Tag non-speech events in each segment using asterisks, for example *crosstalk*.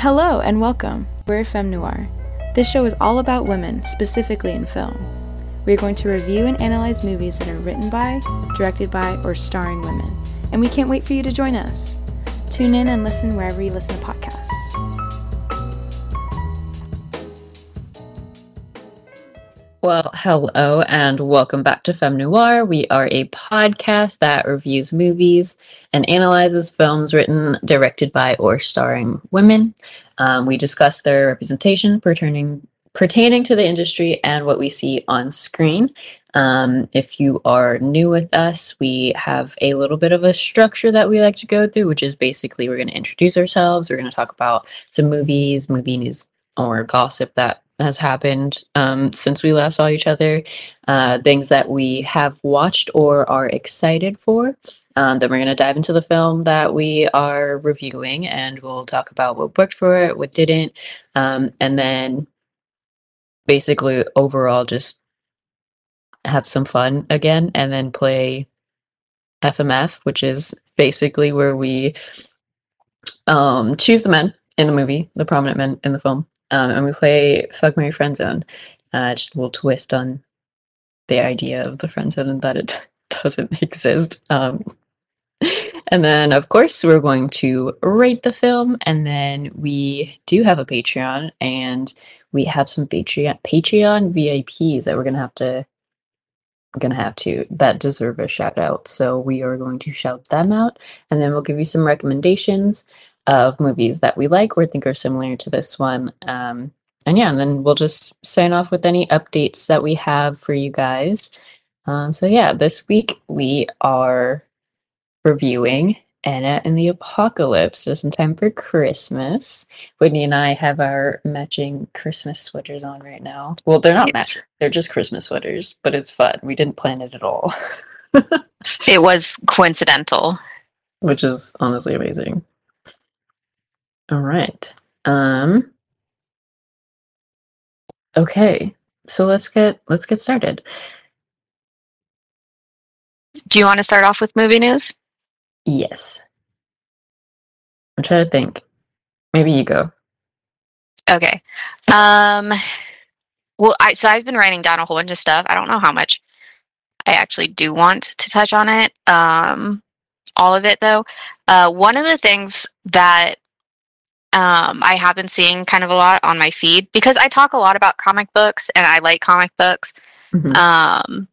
Hello and welcome. We're Femme Noir. This show is all about women, specifically in film. We are going to review and analyze movies that are written by, directed by, or starring women, and we can't wait for you to join us. Tune in and listen wherever you listen to podcasts. Well, hello and welcome back to Femme Noir. We are a podcast that reviews movies and analyzes films written, directed by, or starring women. Um, we discuss their representation pertaining pertaining to the industry and what we see on screen. Um, if you are new with us, we have a little bit of a structure that we like to go through, which is basically we're going to introduce ourselves, we're going to talk about some movies, movie news, or gossip that has happened um, since we last saw each other, uh, things that we have watched or are excited for. Um, then we're going to dive into the film that we are reviewing and we'll talk about what worked for it, what didn't. Um, and then basically, overall, just have some fun again and then play FMF, which is basically where we um, choose the men in the movie, the prominent men in the film, um, and we play Fuck My Friend Zone. Uh, just a little twist on the idea of the friend zone and that it *laughs* doesn't exist. Um, and then, of course, we're going to rate the film, and then we do have a Patreon, and we have some Patreon Patreon VIPs that we're gonna have to gonna have to that deserve a shout out. So we are going to shout them out, and then we'll give you some recommendations of movies that we like or think are similar to this one. Um, and yeah, and then we'll just sign off with any updates that we have for you guys. Um, so yeah, this week we are reviewing Anna and the Apocalypse just in time for Christmas. Whitney and I have our matching Christmas sweaters on right now. Well, they're not Yes. matching; they're just Christmas sweaters, but it's fun. We didn't plan it at all, *laughs* It was coincidental. which is honestly amazing. All right. Um. Okay, so let's get let's get started. Do you want to start off with movie news? Yes. I'm trying to think. Maybe you go. Okay. Um well I so I've been writing down a whole bunch of stuff. I don't know how much I actually do want to touch on it. Um all of it though. Uh one of the things that um I have been seeing kind of a lot on my feed because I talk a lot about comic books and I like comic books. Mhm. um,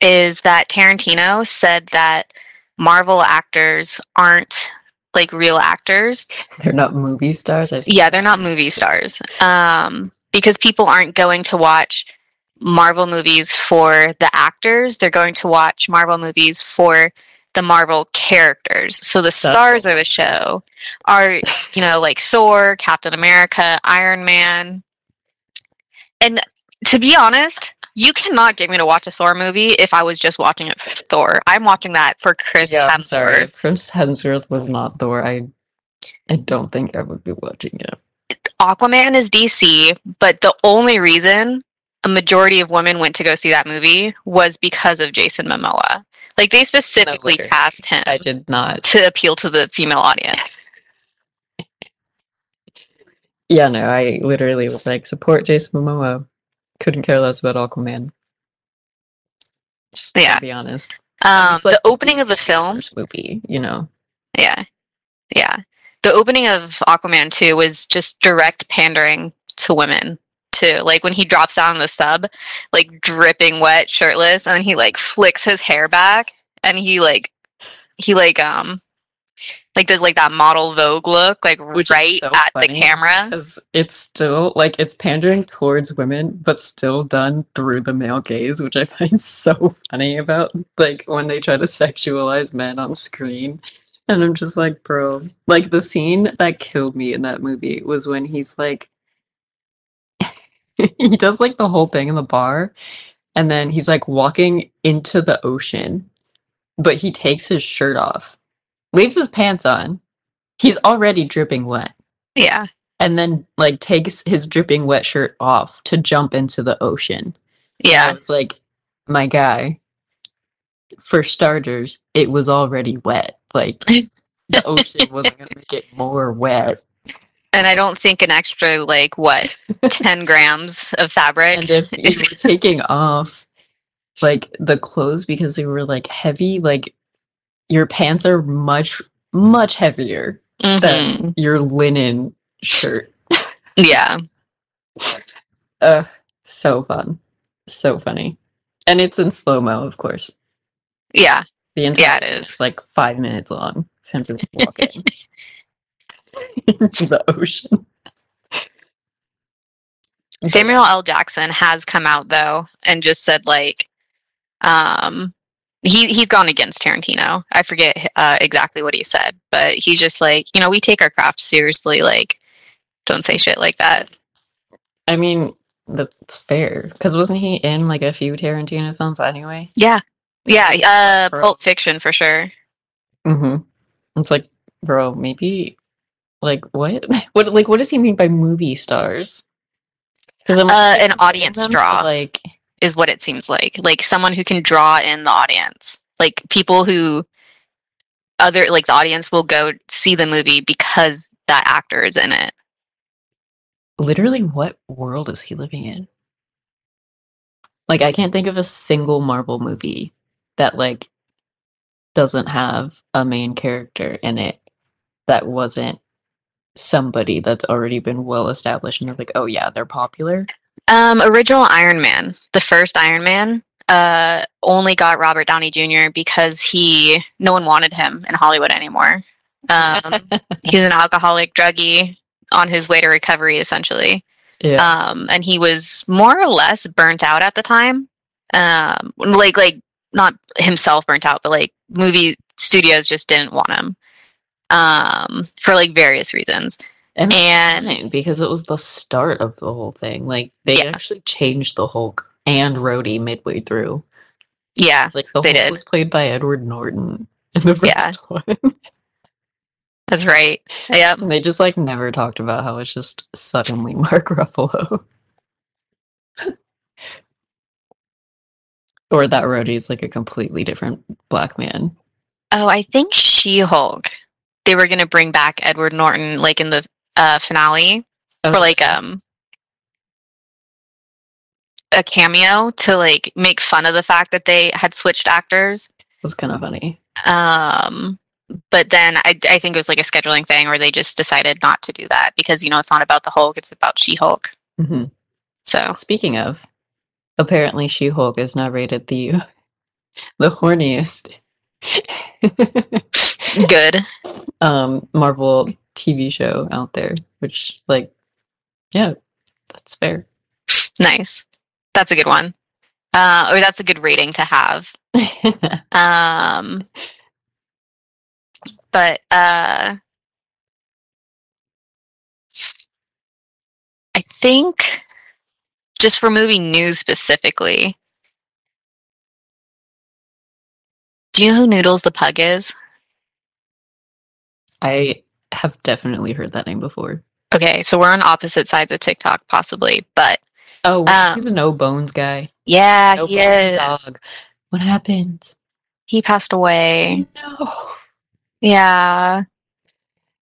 is that Tarantino said that Marvel actors aren't like real actors. *laughs* They're not movie stars. Yeah, they're not movie stars. Um, because people aren't going to watch Marvel movies for the actors, they're going to watch Marvel movies for the Marvel characters. So the stars of the show are, you know, like Thor, Captain America, Iron Man. And to be honest, you cannot get me to watch a Thor movie if I was just watching it for Thor. I'm watching that for Chris Yeah, I'm sorry. Hemsworth. If Chris Hemsworth was not Thor, I I don't think I would be watching it. Aquaman is DC, but the only reason a majority of women went to go see that movie was because of Jason Momoa. Like they specifically cast him I did not. to appeal to the female audience. *laughs* Yeah, no, I literally was like, support Jason Momoa. Couldn't care less about Aquaman. Just Yeah. to be honest. Um, like the opening of the film, movie, you know. yeah, yeah, the opening of Aquaman two was just direct pandering to women too. Like when he drops down in the sub, like dripping wet, shirtless, and then he like flicks his hair back, and he like he like um like does like that model Vogue look, like Which right so at the camera. Because it's still like it's pandering towards women, but still done through the male gaze, which I *laughs* find so funny about like when they try to sexualize men on screen. And I'm just like, bro, like the scene that killed me in that movie was when he's like, *laughs* he does like the whole thing in the bar, and then he's like walking into the ocean, but he takes his shirt off, leaves his pants on. He's already dripping wet Yeah, and then like takes his dripping wet shirt off to jump into the ocean. Yeah, it's like, my guy, for starters, it was already wet. Like *laughs* the ocean wasn't gonna make it more wet. And I don't think an extra like what *laughs* ten grams of fabric. And if you were taking off like the clothes because they were like heavy, like your pants are much much heavier Mhm. than your linen shirt. Yeah. *laughs* Uh so fun. So funny. And it's in slow-mo, of course. Yeah. The entire Yeah, it is. like five minutes long. of Him just walking *laughs* *laughs* into the ocean. Samuel L. Jackson has come out though and just said like um he he's gone against Tarantino. I forget uh, exactly what he said, but he's just like, you know, we take our craft seriously like don't say shit like that. I mean, that's fair. Because wasn't he in like a few Tarantino films anyway? Yeah. Yeah, uh Pulp Fiction for sure. Mm-hmm. It's like, bro, maybe like what? *laughs* What like what does he mean by movie stars? Because Uh, an audience draw. Like is what it seems like. Like someone who can draw in the audience. Like people who other like the audience will go see the movie because that actor is in it. literally, what world is he living in? Like, I can't think of a single Marvel movie that like doesn't have a main character in it that wasn't somebody that's already been well established and they're like, oh yeah, they're popular. Um original Iron Man, the first Iron Man, uh only got Robert Downey Jr. because he no one wanted him in Hollywood anymore. Um *laughs* he was an alcoholic druggie on his way to recovery essentially. yeah. um, and he was more or less burnt out at the time. Um, like like not himself burnt out, but like movie studios just didn't want him um, for like various reasons. And, and- because it was the start of the whole thing. Like they Yeah. actually changed the Hulk and Rhodey midway through. Yeah, Like the They Hulk did. was played by Edward Norton in the first Yeah. *laughs* one. that's right. Yep. And they just like never talked about how it's just suddenly *laughs* Mark Ruffalo. or that Rhodey is like a completely different black man. Oh, I think She Hulk. They were gonna bring back Edward Norton like in the uh, finale for like um a cameo to like make fun of the fact that they had switched actors. was kind of funny. Um, but then I, I think it was like a scheduling thing, or they just decided not to do that because you know it's not about the Hulk; it's about She-Hulk. hmm So Speaking of, apparently She Hulk is now rated the *laughs* the horniest *laughs* good. um Marvel TV show out there, which like yeah, that's fair. Nice. That's a good one. Uh, or that's a good rating to have. *laughs* Um, but uh, I think just for movie news specifically. Do you know who Noodles the Pug is? I have definitely heard that name before. Okay, so we're on opposite sides of TikTok, possibly, but Oh, Um, the no bones guy? yeah, No he bones is. dog. What happened? He passed away. No. Yeah,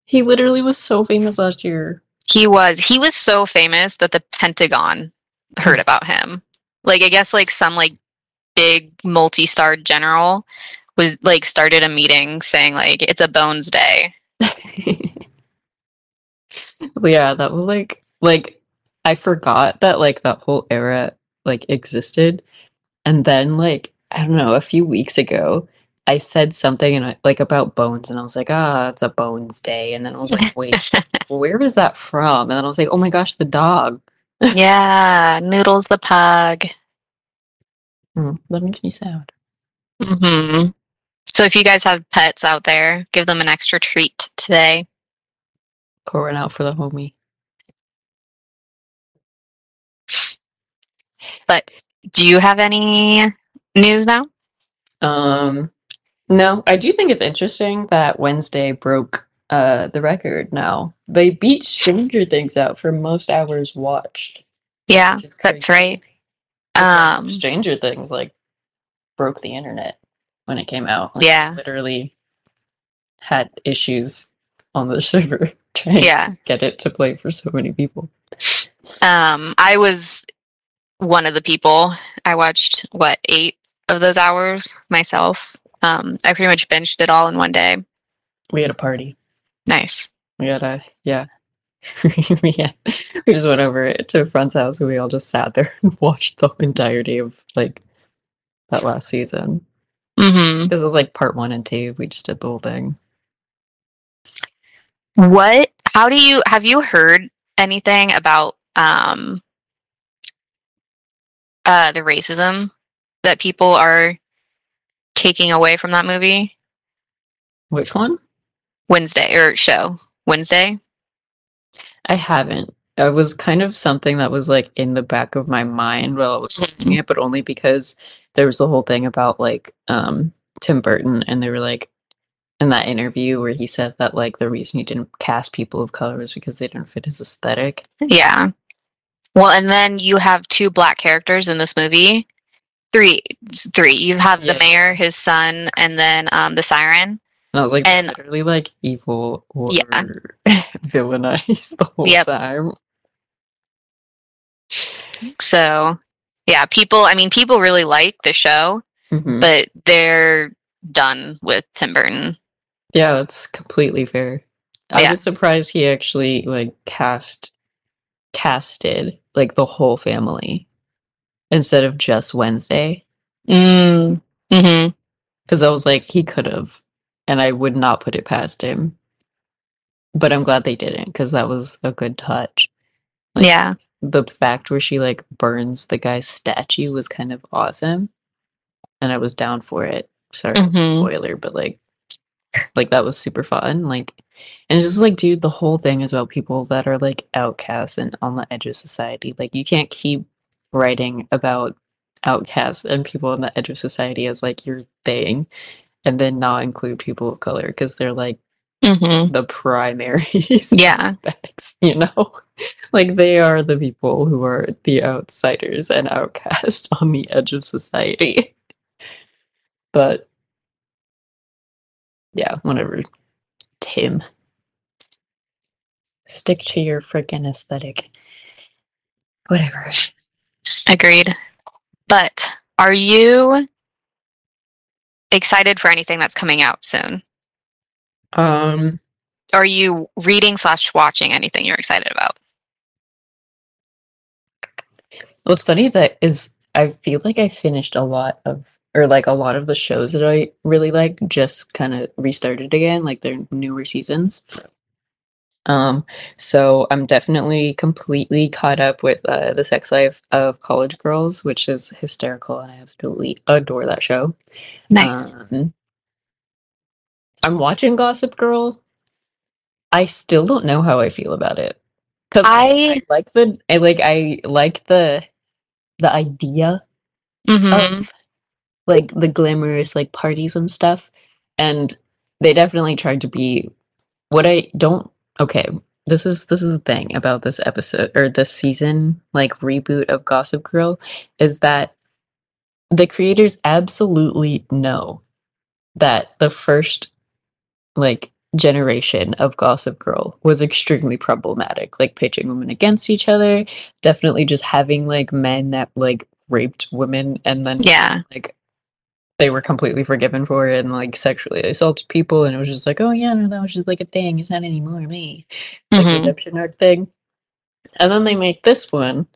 He literally was so famous last year. he was. He was so famous that the Pentagon heard about him. Like, I guess like some like big multi-star general was like started a meeting saying like it's a Bones Day. *laughs* yeah, that was like like I forgot that like that whole era like existed. And then like I don't know, a few weeks ago I said something and I, like about bones and I was like, ah, it's a bones day. And then I was like, wait, *laughs* where is that from? And then I was like, oh my gosh, the dog. yeah, Noodles the pug. Hmm, that makes me sad. hmm So if you guys have pets out there, give them an extra treat today. Pour one out for the homie. But do you have any news now? Um, no, I do think it's interesting that Wednesday broke uh the record now. They beat Stranger Things out for most hours watched. Yeah, that's crazy. right. 'Cause, like, Um, Stranger Things like broke the internet when it came out. Like, Yeah. literally had issues on the *laughs* server. trying Yeah. to get it to play for so many people. Um, I was one of the people. I watched what eight of those hours myself. Um, I pretty much binged it all in one day. We had a party. Nice. We had a yeah. *laughs* we, had, we just went over to a friend's house and we all just sat there *laughs* and watched the entirety of like that last season. Hmm This was like part one and two. We just did the whole thing. What? How do you have you heard anything about um uh the racism that people are taking away from that movie Which one? Wednesday or show Wednesday? I haven't. It was kind of something that was like in the back of my mind while I was watching it, but only because there was the whole thing about like um Tim Burton and they were like in that interview where he said that like the reason he didn't cast people of color was because they didn't fit his aesthetic. Yeah. Well, and then you have two black characters in this movie. Three, three. You have the mayor, his son, and then um, the siren. And I was like And- literally like evil or Yeah. *laughs* villainized the whole Yep. time. So, yeah, people. I mean, people really like the show, Mhm. but they're done with Tim Burton. Yeah, that's completely fair. I Yeah. was surprised he actually like cast casted like the whole family instead of just Wednesday. Mm. Hmm. Because I was like, he could have, and I would not put it past him. But I'm glad they didn't because that was a good touch. Like, Yeah. The fact where she like burns the guy's statue was kind of awesome, and I was down for it. Sorry, Mhm. spoiler, but like, like that was super fun. Like, and just like, dude, the whole thing is about people that are like outcasts and on the edge of society. Like, you can't keep writing about outcasts and people on the edge of society as like your thing, and then not include people of color because they're like hmm the primary *laughs* Yeah. suspects, you know? *laughs* like they are the people who are the outsiders and outcasts *laughs* on the edge of society. But yeah, whatever. Tim. Stick to your freaking aesthetic. Whatever. Agreed. But are you excited for anything that's coming out soon? Um Are you reading slash watching anything you're excited about? What's funny that is I feel like I finished a lot of or like a lot of the shows that I really like just kind of restarted again, like their newer seasons. Um, so I'm definitely completely caught up with uh, the sex life of college girls, which is hysterical, and I absolutely adore that show. Nice. Um, I'm watching Gossip Girl. I still don't know how I feel about it because I, I- like the I like I like the the idea Mhm. of like the glamorous like parties and stuff, and they definitely tried to be what I don't. Okay, this is this is the thing about this episode or this season like reboot of Gossip Girl is that the creators absolutely know that the first like generation of Gossip Girl was extremely problematic, like pitching women against each other, definitely just having like men that like raped women and then Yeah. like they were completely forgiven for it and like sexually assaulted people and it was just like, oh yeah, no, that was just like a thing. It's not anymore me. Like Mhm. redemption arc thing. And then they make this one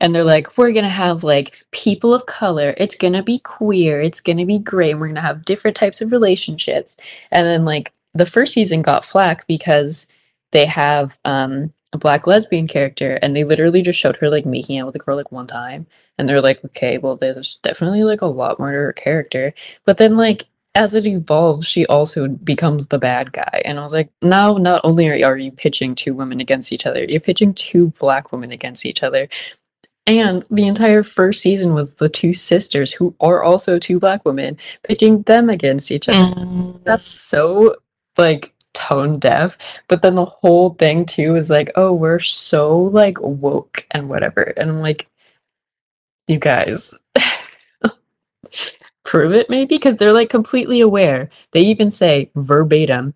and they're like, we're gonna have like people of color, it's gonna be queer, it's gonna be great, and we're gonna have different types of relationships. And then like the first season got flack because they have um a black lesbian character and they literally just showed her like making out with a girl like one time. And they're like okay well there's definitely like a lot more to her character. But then like as it evolves she also becomes the bad guy. And i was like now not only are, are you pitching two women against each other you're pitching two black women against each other. And the entire first season was the two sisters who are also two black women pitching them against each other. Mm. that's so like tone deaf but then the whole thing too is like oh we're so like woke and whatever and i'm like you guys *laughs* prove it maybe because they're like completely aware they even say verbatim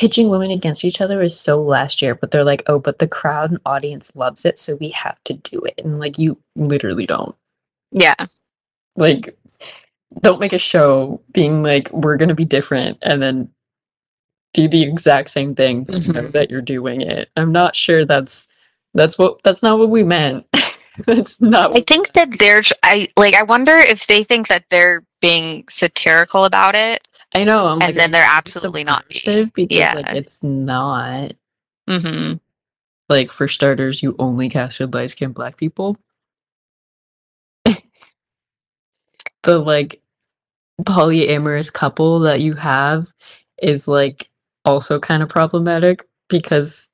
pitching women against each other is so last year, but they're like, oh, but the crowd and audience loves it, so we have to do it. And like, you literally don't. Yeah. Like, don't make a show being like, we're to be different and then do the exact same thing but you know Mhm. that you're doing it. I'm not sure that's that's what that's not what we meant. *laughs* that's not I what think that they're I like I wonder if they think that they're being satirical about it. I know. I'm And like, then they're absolutely not being. because Yeah. like it's not. hmm Like for starters, you only casted light skinned black people. *laughs* the like polyamorous couple that you have is like also kind of problematic because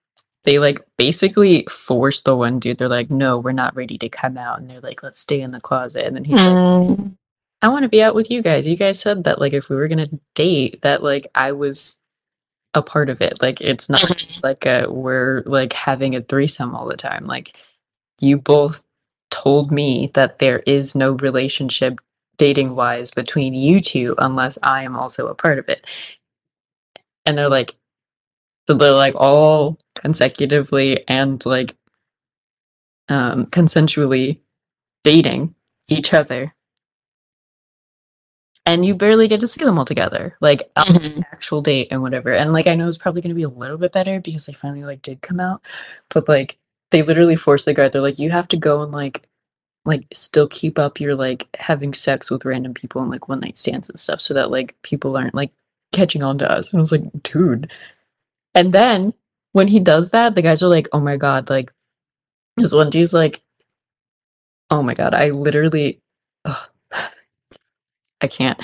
they like basically force the one dude. They're like, no, we're not ready to come out. And they're like, let's stay in the closet. And then he's like, Mm. I want to be out with you guys. You guys said that like if we were gonna date, that like I was a part of it. Like it's not Mhm. just like a we're like having a threesome all the time. Like you both told me that there is no relationship dating wise between you two unless I am also a part of it. And they're like so they're like all consecutively and like um consensually dating each other. And you barely get to see them all together like on Mhm. an actual date and whatever. And like i know it's probably going to be a little bit better because they finally like did come out but like they literally force the guy they're like you have to go and like like still keep up your like having sex with random people and like one night stands and stuff so that like people aren't like catching on to us. And i was like dude. And then when he does that the guys are like oh my god like this one dude's like oh my god i literally ugh, *sighs* i can't.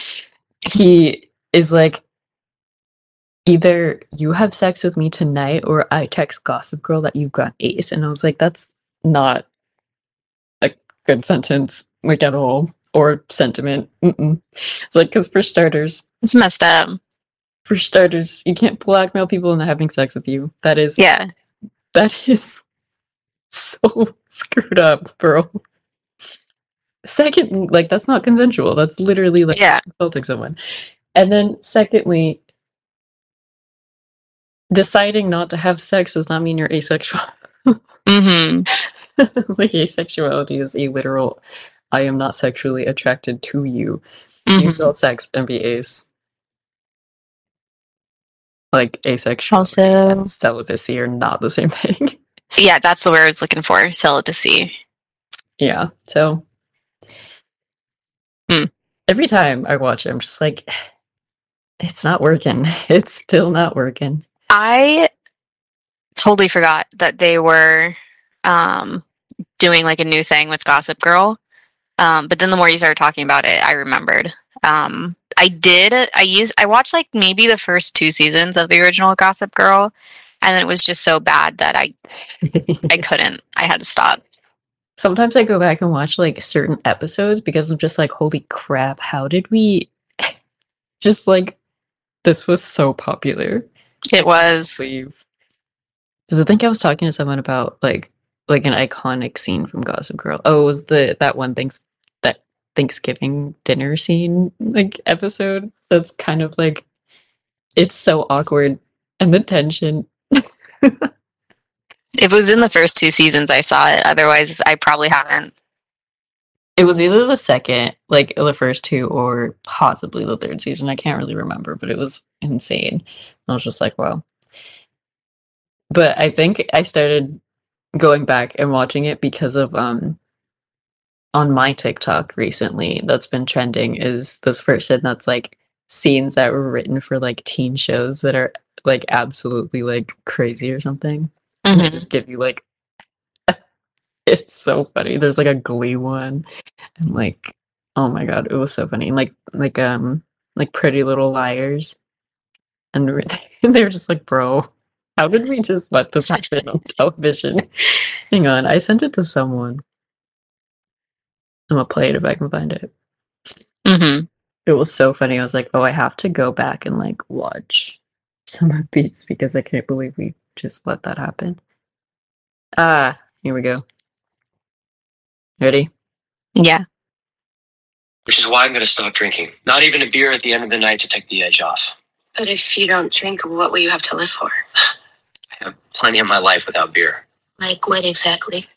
He is like either you have sex with me tonight or i text gossip girl that you've got ace. And i was like that's not a good sentence like at all or sentiment. Mm-mm. it's like because for starters It's messed up. For starters you can't blackmail people into having sex with you. That is Yeah. that is so *laughs* screwed up bro. Second like that's not consensual. That's literally like Yeah. insulting someone. And then secondly deciding not to have sex does not mean you're asexual. *laughs* Hmm *laughs* like asexuality is a literal i am not sexually attracted to you. You hmm still have sex and be ace like asexual Also, and celibacy are not the same thing *laughs* yeah, that's the word I was looking for. Celibacy. yeah so Hmm. every time i watch it i'm just like *sighs* it's not working *laughs* it's still not working I totally forgot that they were um, doing like a new thing with Gossip Girl. Um, but then the more you started talking about it, I remembered. Um, I did. I used. I watched like maybe the first two seasons of the original Gossip Girl, and it was just so bad that I I *laughs* couldn't. I had to stop. sometimes I go back and watch like certain episodes because I'm just like, holy crap, how did we *laughs* just like this was so popular? It was. Leave. Because I think I was talking to someone about like like an iconic scene from Gossip Girl. Oh, it was the that one thanks Thanksgiving dinner scene like episode that's kind of like it's so awkward and the tension It was in the first two seasons I saw it. Otherwise, I probably haven't. It was either the second, like the first two, or possibly the third season. I can't really remember, but it was insane. I was just like, wow. But I think I started going back and watching it because of um on my TikTok recently that's been trending is this person that's like scenes that were written for like teen shows that are like absolutely like crazy or something. And they Mhm. just give you like *laughs* it's so funny. There's like a glee one and like oh my god, it was so funny. And like like um like pretty little liars. And *laughs* they were just like, bro, how did we just let this happen on *laughs* television? Hang on, I sent it to someone. I'm gonna play it if I can find it. Mhm. It was so funny. I was like, oh, I have to go back and like watch Summer Beats because I can't believe we just let that happen. Ah, here we go. Ready? Yeah. which is why I'm going to stop drinking. Not even a beer at the end of the night to take the edge off. But if you don't drink, what will you have to live for? *sighs* I have plenty of my life without beer. Like what exactly?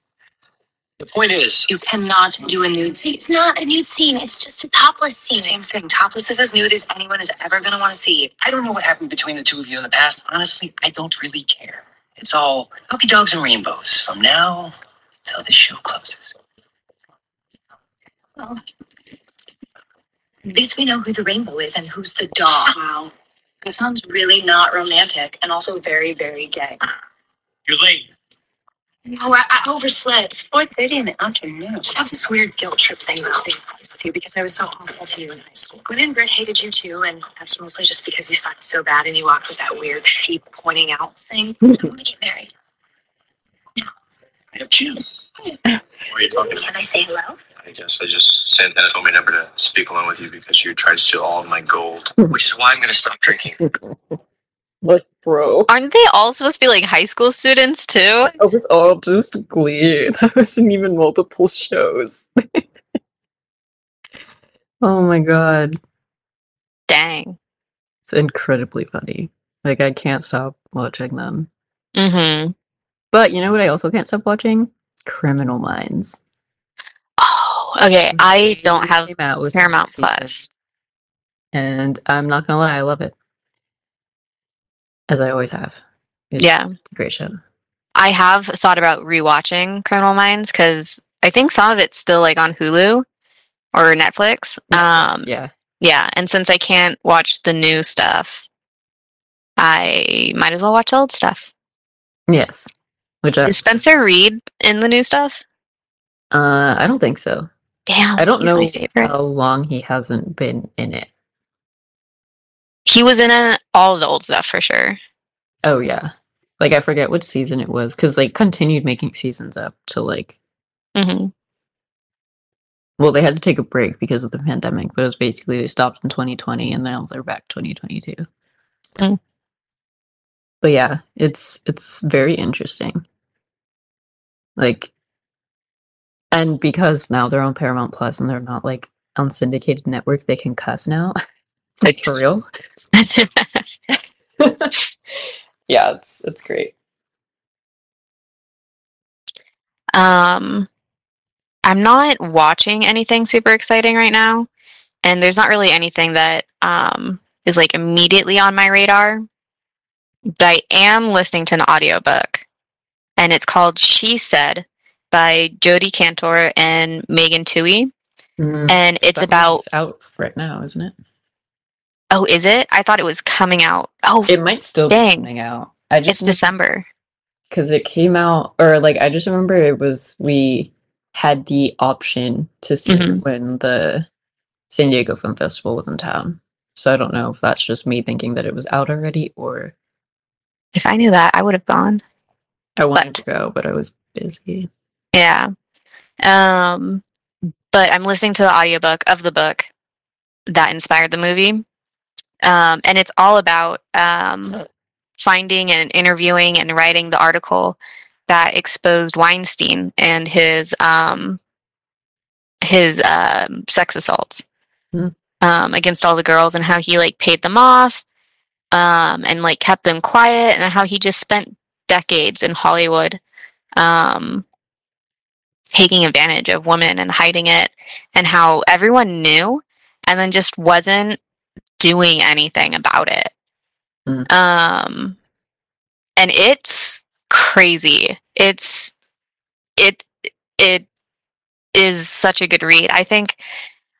The point is, You cannot do a nude scene. It's not a nude scene. It's just a topless scene. Same thing. Topless is as nude as anyone is ever going to want to see. I don't know what happened between the two of you in the past. Honestly, I don't really care. It's all puppy dogs and rainbows from now till the show closes. Well, at least we know who the rainbow is and who's the dog. *laughs* Wow. That sounds really not romantic and also very, very gay. You're late. Oh, I, I overslept. 4.30 in the afternoon. I just have this weird guilt trip thing about being friends with you because I was so awful to you in high school. Gwen and Britt hated you too, and that's mostly just because you sucked so bad and you walked with that weird feet pointing out thing. Mm-hmm. I want to get married. I have Jim. What are you talking Can I say hello? I guess I just Santana told me never to speak alone with you because you tried to steal all of my gold, which is why I'm going to stop drinking. *laughs* What, bro? Aren't they all supposed to be like high school students too? That was all just Glee. That *laughs* wasn't even multiple shows. *laughs* oh my god. Dang. It's incredibly funny. Like, I can't stop watching them. Mm-hmm. But you know what I also can't stop watching? Criminal Minds. Oh, okay. I don't have Paramount season, Plus. And I'm not gonna lie, I love it. As I always have. It's Yeah. great show. I have thought about rewatching Criminal Minds because I think some of it's still like on Hulu or Netflix. Um, yeah. yeah, and since I can't watch the new stuff, I might as well watch the old stuff. Yes. Which I, Is Spencer Reid in the new stuff? uh, I don't think so. Damn, I don't know how long he hasn't been in it. He was in uh all of the old stuff for sure. Oh yeah. Like I forget which season it was because they continued making seasons up to like Mm-hmm. well they had to take a break because of the pandemic, but it was basically they stopped in 2020 and now they're back 2022. Mm. But yeah, it's it's very interesting. Like and because now they're on Paramount Plus and they're not like on syndicated network, they can cuss now. *laughs* like for real. *laughs* yeah, it's it's great. Um, I'm not watching anything super exciting right now, and there's not really anything that um, is like immediately on my radar. But I am listening to an audiobook, and it's called She Said by Jodi Kantor and Megan Twohey. Mm, And it's about out right now, isn't it? Oh, is it? I thought it was coming out. Oh, It might still Dang. be coming out. I it's just December. because it came out, or like I just remember it was we had the option to see it Mhm. when the San Diego Film Festival was in town. So I don't know if that's just me thinking that it was out already, or If I knew that, I would have gone. I wanted But- to go, but I was busy. Yeah. Um but I'm listening to the audiobook of the book that inspired the movie. Um and it's all about um finding and interviewing and writing the article that exposed Weinstein and his um his um sex assaults Hmm. um against all the girls and how he like paid them off um and like kept them quiet and how he just spent decades in Hollywood um taking advantage of women and hiding it and how everyone knew and then just wasn't doing anything about it. Mm. um and it's crazy. It's it it is such a good read. I think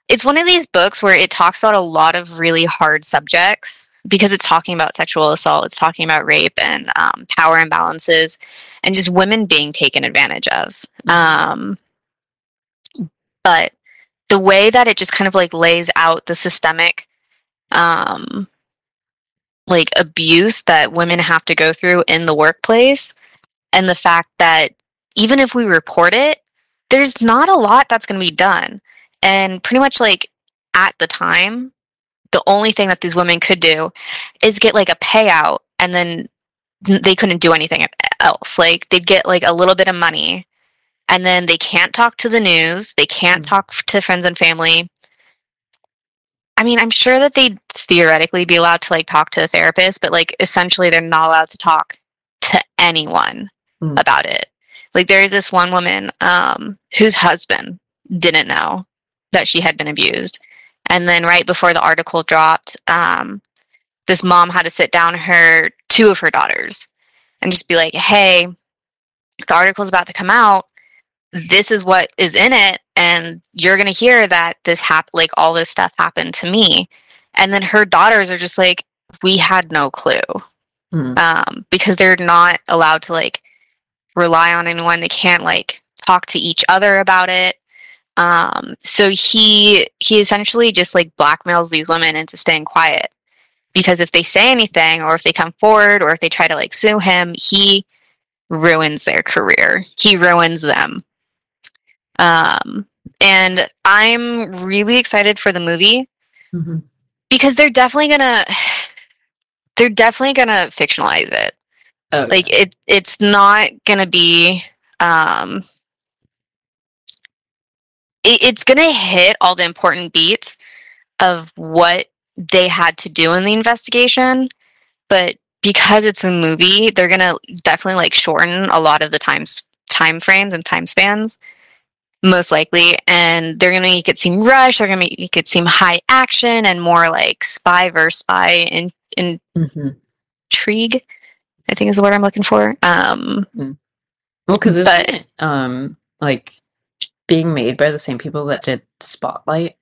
it's one of these books where it talks about a lot of really hard subjects because it's talking about sexual assault it's talking about rape and um, power imbalances and just women being taken advantage of. Um, but the way that it just kind of like lays out the systemic um, like abuse that women have to go through in the workplace and the fact that even if we report it there's not a lot that's going to be done. And pretty much like at the time the only thing that these women could do is get like a payout and then they couldn't do anything else. Like they'd get like a little bit of money and then they can't talk to the news they can't Mhm. talk to friends and family I mean, I'm sure that they'd theoretically be allowed to like talk to a therapist, but like essentially they're not allowed to talk to anyone Hmm. about it. Like there is this one woman um, whose husband didn't know that she had been abused, and then right before the article dropped, um, this mom had to sit down her two of her daughters and just be like, "Hey, the article's about to come out. This is what is in it, and you're gonna hear that this hap- like all this stuff happened to me." And then her daughters are just like, "We had no clue." Hmm. um, because they're not allowed to like rely on anyone. They can't like talk to each other about it. Um, so he he essentially just like blackmails these women into staying quiet because if they say anything or if they come forward or if they try to like sue him, he ruins their career. He ruins them. Um, and I'm really excited for the movie Mhm. because they're definitely gonna *sighs* they're definitely gonna fictionalize it. Oh, like it it's not gonna be um it, it's gonna hit all the important beats of what they had to do in the investigation but because it's a movie they're gonna definitely like shorten a lot of the times time frames and time spans most likely and they're gonna make it seem rushed they're gonna make it seem high action and more like spy versus spy in, in Mhm. intrigue i think is the word i'm looking for um Well, because it's But- um like being made by the same people that did Spotlight.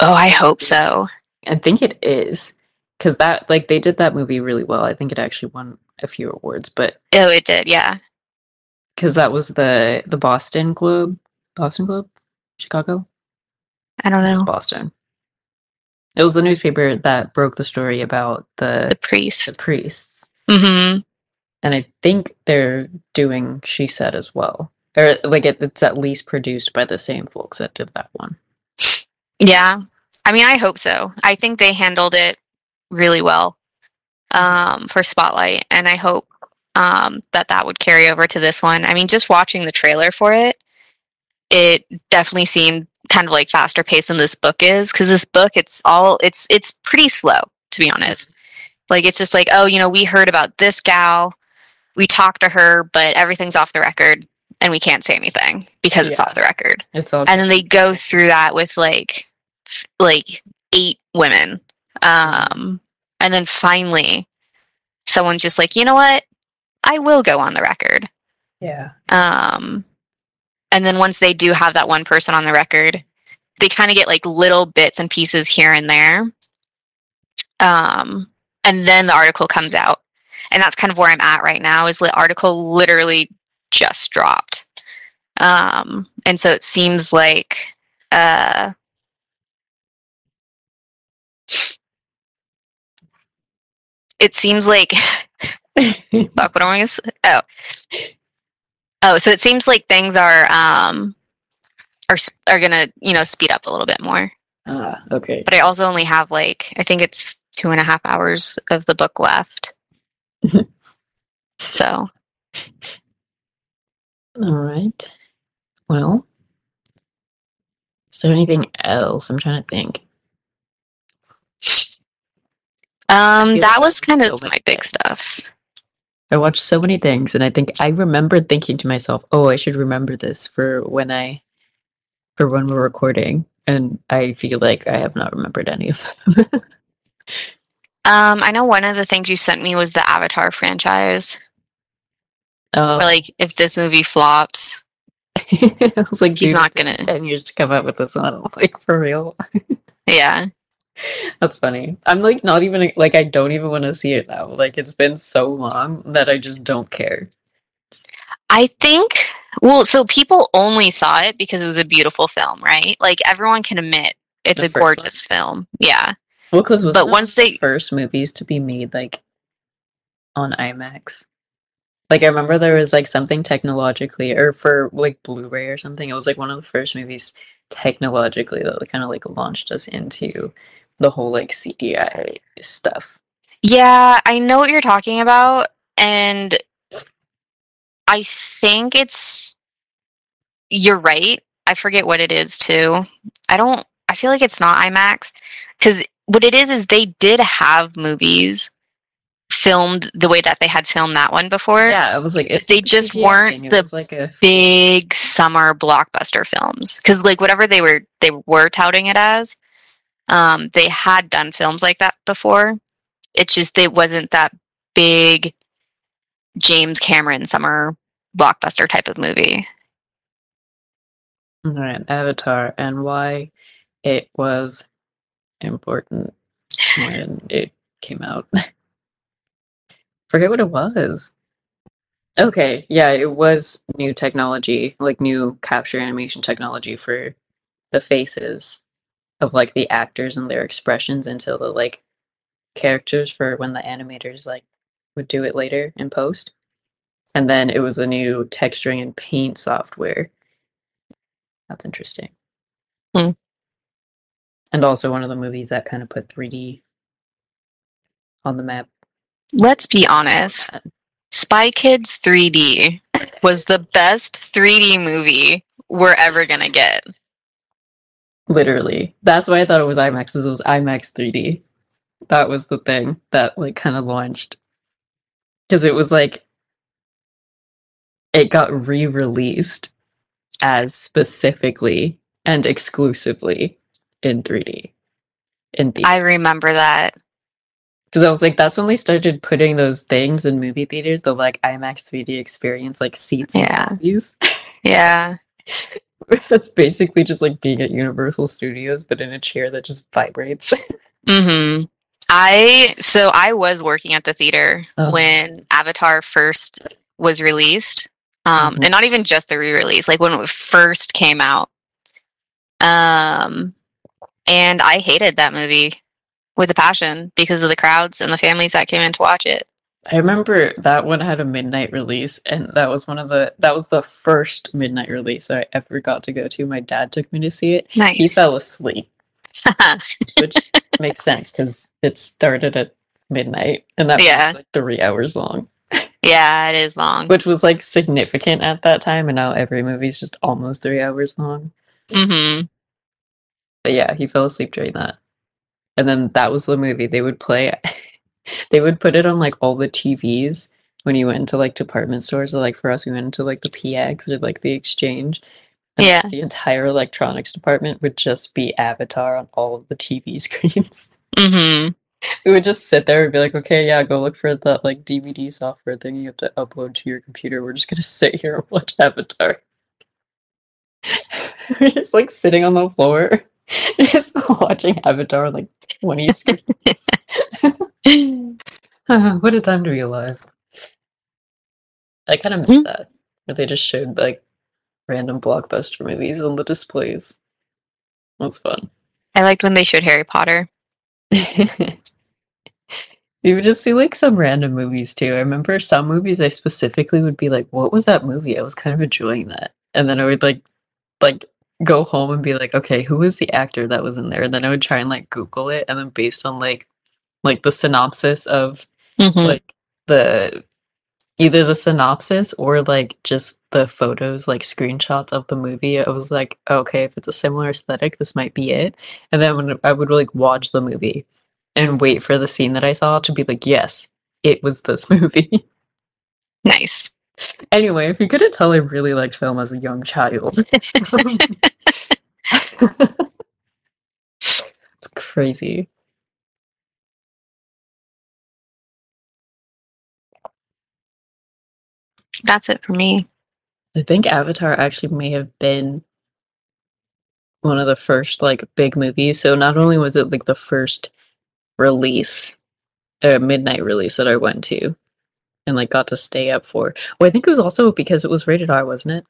oh i hope so I think it is because that like they did that movie really well. I think it actually won a few awards, but oh it did yeah because that was the the Boston Globe, Boston Globe, Chicago, i don't know. Boston. It was the newspaper that broke the story about the the the priest priests, hmm and I think they're doing She Said as well, or like it, it's at least produced by the same folks that did that one. yeah. I mean i hope so. I think they handled it really well um for spotlight. And i hope um that that would carry over to this one. I mean just watching the trailer for it it definitely seemed kind of like faster paced than this book is because this book it's all it's it's pretty slow to be honest. Like it's just like oh you know we heard about this gal we talked to her but everything's off the record and we can't say anything because it's off the record. It's all and then they go through that with like like eight women um and then finally someone's just like you know what i will go on the record. Yeah. um and then once they do have that one person on the record they kind of get like little bits and pieces here and there. Um and then the article comes out. And that's kind of where i'm at right now is the article literally just dropped. Um and so it seems like uh it seems like *laughs* fuck what am i gonna say oh oh so it seems like things are um are are gonna you know speed up a little bit more Ah, okay. but i also only have like i think it's two and a half hours of the book left *laughs* so All right. Well, is there anything else? I'm trying to think. um that like was kind so of my big things. stuff I watched so many things, and I think I remember thinking to myself, "Oh, I should remember this for when I, for when we're recording." And I feel like I have not remembered any of them. *laughs* um i know one of the things you sent me was the avatar franchise or like if this movie flops *laughs* I was like, he's not gonna- ten years to come up with this one, *laughs* like for real." yeah That's funny. I'm like not even like I don't even want to see it now. Like it's been so long that I just don't care. I think well, so people only saw it because it was a beautiful film, right? Like everyone can admit it's The a first one. gorgeous film. Yeah. Well, because was But once they first movies to be made like on IMAX. Like I remember there was like something technologically or for like Blu-ray or something. It was like one of the first movies technologically that kind of like launched us into the whole like CGI stuff. Yeah, I know what you're talking about and I think it's you're right. I forget what it is too. I don't I feel like it's not IMAX because what it is is they did have movies filmed the way that they had filmed that one before. Yeah, it was like, it's They just CGI weren't the like a Big summer blockbuster films because like whatever they were they were touting it as, um, they had done films like that before. It's just it wasn't that big James Cameron summer blockbuster type of movie. All right, Avatar and why it was important when it came out. *laughs* Forget what it was. Okay, yeah, it was new technology, like new capture animation technology for the faces of like the actors and their expressions into the like characters for when the animators like would do it later in post. And then it was a new texturing and paint software. That's interesting. Hmm. And also one of the movies that kind of put 3D on the map. Let's be honest. Spy Kids 3D was the best 3D movie we're ever gonna get. Literally. That's why I thought it was IMAX, is it was IMAX 3D. That was the thing that like kind of launched. Because it was like it got re-released as specifically and exclusively in 3D. In the I remember that. because I was like, that's when they started putting those things in movie theaters, the like IMAX 3D experience, like seats in Yeah. Yeah. *laughs* *laughs* That's basically just like being at Universal Studios, but in a chair that just vibrates. *laughs* mm-hmm. I so I was working at the theater Oh. when Avatar first was released. Um Mhm. and not even just the re-release, like when it first came out. Um and I hated that movie with a passion because of the crowds and the families that came in to watch it. I remember that one had a midnight release, and that was one of the that was the first midnight release I ever got to go to. My dad took me to see it. Nice. He fell asleep, *laughs* which makes sense because it started at midnight, and that Yeah. was like three hours long, yeah, it is long. which was like significant at that time. And now every movie is just almost three hours long. hmm But yeah, he fell asleep during that. And then that was the movie they would play. *laughs* they would put it on like all the TVs when you went into like department stores, or like for us, we went into like the PX or like the exchange. And Yeah. The entire electronics department would just be Avatar on all of the TV *laughs* screens. hmm we would just sit there and be like, okay, yeah, go look for that like DVD software thing you have to upload to your computer. We're just gonna *laughs* sit here and watch Avatar. We're just like sitting on the floor, just watching Avatar like 20 screens. *laughs* what a time to be alive. I kind of miss Hmm. that. Where they just showed like random blockbuster movies on the displays. Was fun. I liked when they showed Harry Potter. *laughs* you would just see like some random movies too. I remember some movies I specifically would be like, "What was that movie?" I was kind of enjoying that, and then I would like, like go home and be like, "Okay, who was the actor that was in there?" And then I would try and like Google it, and then based on like, like the synopsis of Mhm. like the either the synopsis or like just the photos like screenshots of the movie. I was like okay if it's a similar aesthetic this might be it. And then when i would like watch the movie and wait for the scene that i saw to be like yes it was this *laughs* movie. Nice. anyway if you couldn't tell i really liked film as a young child. *laughs* *laughs* It's crazy That's it for me. I think Avatar actually may have been one of the first like big movies. So not only was it like the first release, a midnight release that I went to and like got to stay up for. Well, I think it was also because it was rated R, wasn't it?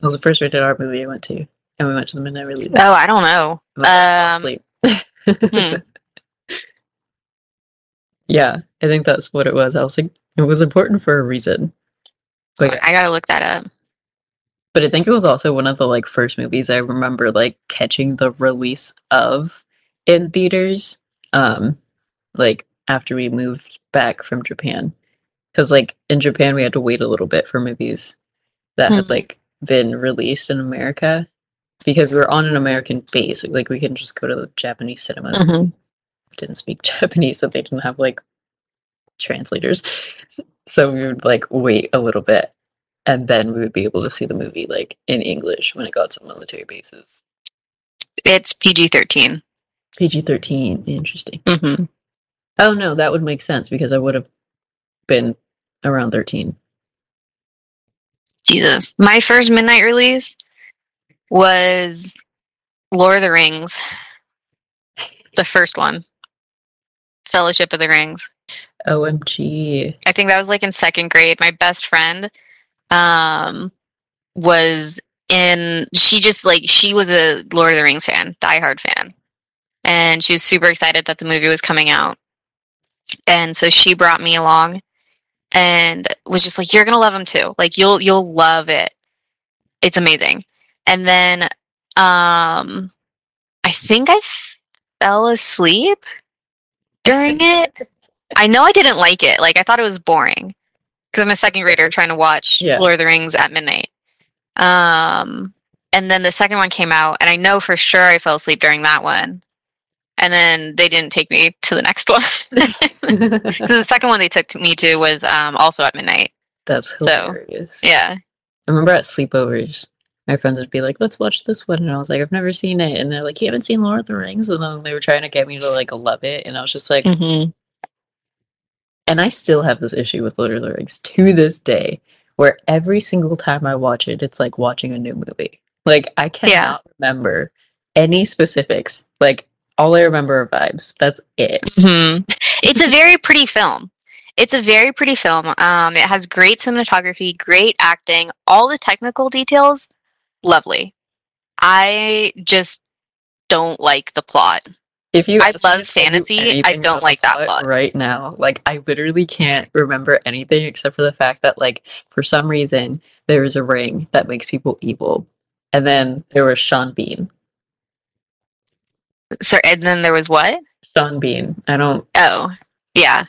It was the first rated R movie I went to. And we went to the midnight release. Oh, I don't know. Um, hmm. *laughs* yeah, I think that's what it was. I was like, it was important for a reason. Yeah. I gotta look that up. But I think it was also one of the like first movies I remember like catching the release of in theaters. Um like after we moved back from Japan. Cuz like in Japan we had to wait a little bit for movies that had Hmm. like been released in America. because we're on an American base. Like we can just go to the Japanese cinema. Mhm. Didn't speak *laughs* Japanese, so they didn't have like translators. So we would like wait a little bit, and then we would be able to see the movie like in English when it got to military bases. It's PG 13. PG thirteen. Interesting. Mm-hmm. Oh no, that would make sense because I would have been around thirteen. Jesus. My first midnight release was Lord of the Rings, the first one, Fellowship of the Rings. OMG. I think that was like in second grade. My best friend um, was in, she just like, she was a Lord of the Rings fan, diehard fan. And she was super excited that the movie was coming out. And so she brought me along and was just like, you're to love them too. Like, you'll, you'll love it. It's amazing. And then um, I think I fell asleep during it. I know I didn't like it. Like I thought it was boring because I'm a second grader trying to watch Yeah. Lord of the Rings at midnight. Um, and then the second one came out, and I know for sure I fell asleep during that one. And then they didn't take me to the next *laughs* one. the second one they took me to was um, also at midnight. That's So, hilarious. Yeah. I remember at sleepovers, my friends would be like, "Let's watch this one," and I was like, "I've never seen it," and they're like, "You haven't seen Lord of the Rings?" And then they were trying to get me to like love it, and I was just like, Mm-hmm. And I still have this issue with Lord of the Rings to this day, where every single time I watch it, it's like watching a new movie. Like I cannot remember any specifics. Like all I remember are vibes. That's it. hmm It's a very pretty film. It's a very pretty film. Um, it has great cinematography, great acting, all the technical details, lovely. I just don't like the plot. If you I love to tell you fantasy, I don't like that plot. right now. Like I literally can't remember anything except for the fact that like for some reason there is a ring that makes people evil, and then there was Sean Bean. So, and then there was what? Sean Bean. I don't Oh, yeah.